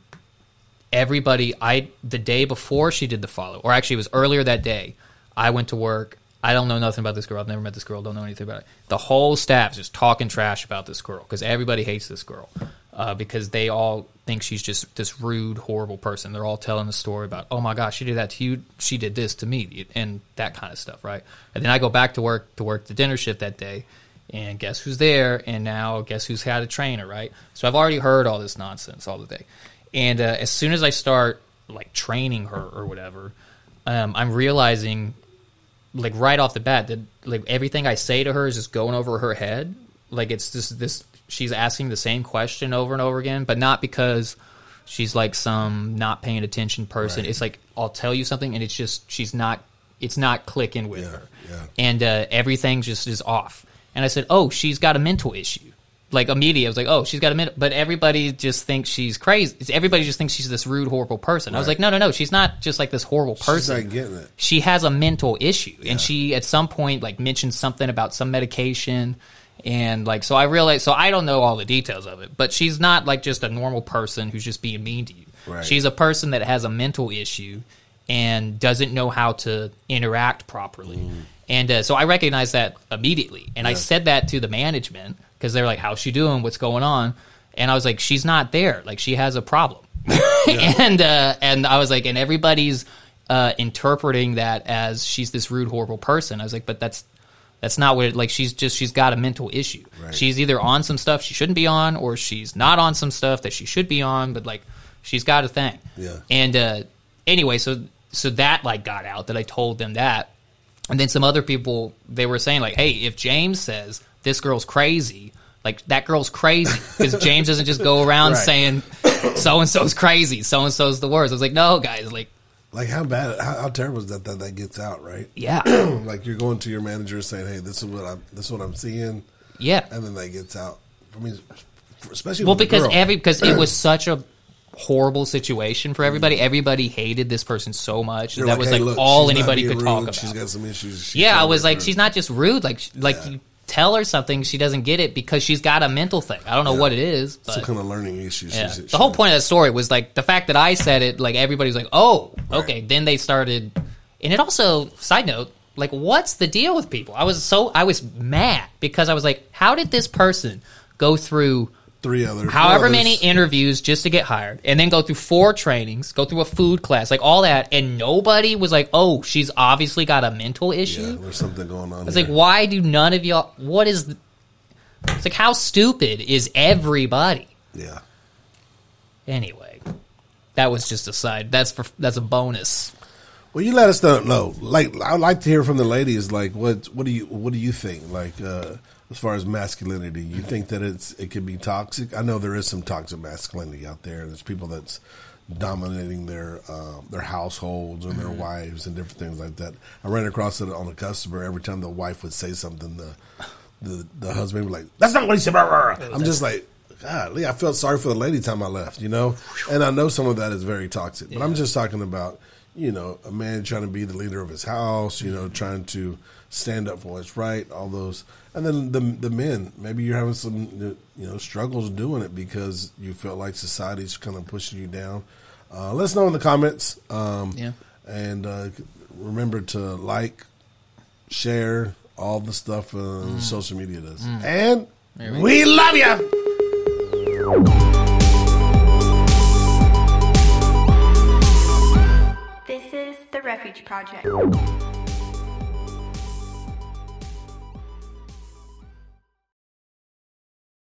everybody, I the day before she did the follow, or actually it was earlier that day, I went to work. I don't know nothing about this girl. I've never met this girl. Don't know anything about it. The whole staff's just talking trash about this girl because everybody hates this girl uh, because they all think she's just this rude, horrible person. They're all telling the story about, oh my gosh, she did that to you. She did this to me, and that kind of stuff, right? And then I go back to work to work the dinner shift that day, and guess who's there? And now guess who's had a trainer, right? So I've already heard all this nonsense all the day. And uh, as soon as I start like training her or whatever, um, I'm realizing like right off the bat that like everything I say to her is just going over her head. Like it's just this she's asking the same question over and over again, but not because she's like some not paying attention person. Right. It's like I'll tell you something and it's just she's not it's not clicking with Yeah, her. yeah. And uh, everything just is off. And I said, "Oh, she's got a mental issue." Like immediately, I was like, "Oh, she's got a mental," but everybody just thinks she's crazy. Everybody just thinks she's this rude, horrible person. I was like, "No, no, no, she's not just like this horrible She's person." not getting it. she has a mental issue and she at some point like mentioned something about some medication and like so i realized so i don't know all the details of it but she's not like just a normal person who's just being mean to you Right. she's a person that has a mental issue and doesn't know how to interact properly mm. And uh, so i recognized that immediately and i said that to the management because they're like how's she doing what's going on and i was like she's not there like she has a problem <laughs> <laughs> and uh, and I was like, and everybody's uh, interpreting that as she's this rude, horrible person. I was like, but that's that's not what it like. She's just she's got a mental issue. Right. She's either on some stuff she shouldn't be on, or she's not on some stuff that she should be on. But like, she's got a thing. Yeah. And uh, anyway, so so that like got out that I told them that, and then some other people they were saying like, hey, if James says this girl's crazy. Like that girl's crazy because James doesn't just go around Right. saying so and so's crazy, so and so's the worst. I was like, no, guys, like, Like how bad, how, how terrible is that that that gets out, right? yeah, <clears throat> like you're going to your manager saying, "Hey, this is what I'm, this is what I'm seeing," yeah. and then that gets out. I mean, especially Well, because every because it was such a horrible situation for everybody. Mm-hmm. Everybody hated this person so much. That was "Hey, like look, all anybody could talk about. She's got some issues. Yeah, I was like, her." she's not just rude. Like, like Yeah. you tell her something, she doesn't get it because she's got a mental thing. I don't know Yeah. what it is, some kind of learning issues. yeah. The whole point of that story was like the fact that I said it. Like everybody's like, oh, okay. Then they started, and it also side note. Like, what's the deal with people? I was so I was mad because I was like, how did this person go through three other, however four many interviews just to get hired and then go through four trainings go through a food class like all that and nobody was like oh she's obviously got a mental Yeah, issue there's something going on. it's here. like why do none of y'all what is the, it's like how stupid is everybody Yeah, anyway that was just a side that's for that's a bonus Well, you let us know. know. Like, I'd like to hear from the ladies. Like, what what do you what do you think? Like, uh, as far as masculinity, you think that it's it can be toxic? I know there is some toxic masculinity out there. There's people that's dominating their uh, their households and their wives and different things like that. I ran across it on a customer. Every time the wife would say something, the the the husband would be like, "That's not what he said." blah, blah, blah." I'm just like. Golly, I felt sorry for the lady time I left, you know, and I know some of that is very toxic. But I'm just talking about, you know, a man trying to be the leader of his house, you know, trying to stand up for what's right, all those, and then the the men. Maybe you're having some, you know, struggles doing it because you feel like society's kind of pushing you down. Uh, let us know in the comments. Um, Yeah. and uh, remember to like, share all the stuff uh, social media does, and we love you. This is the Refuge Project.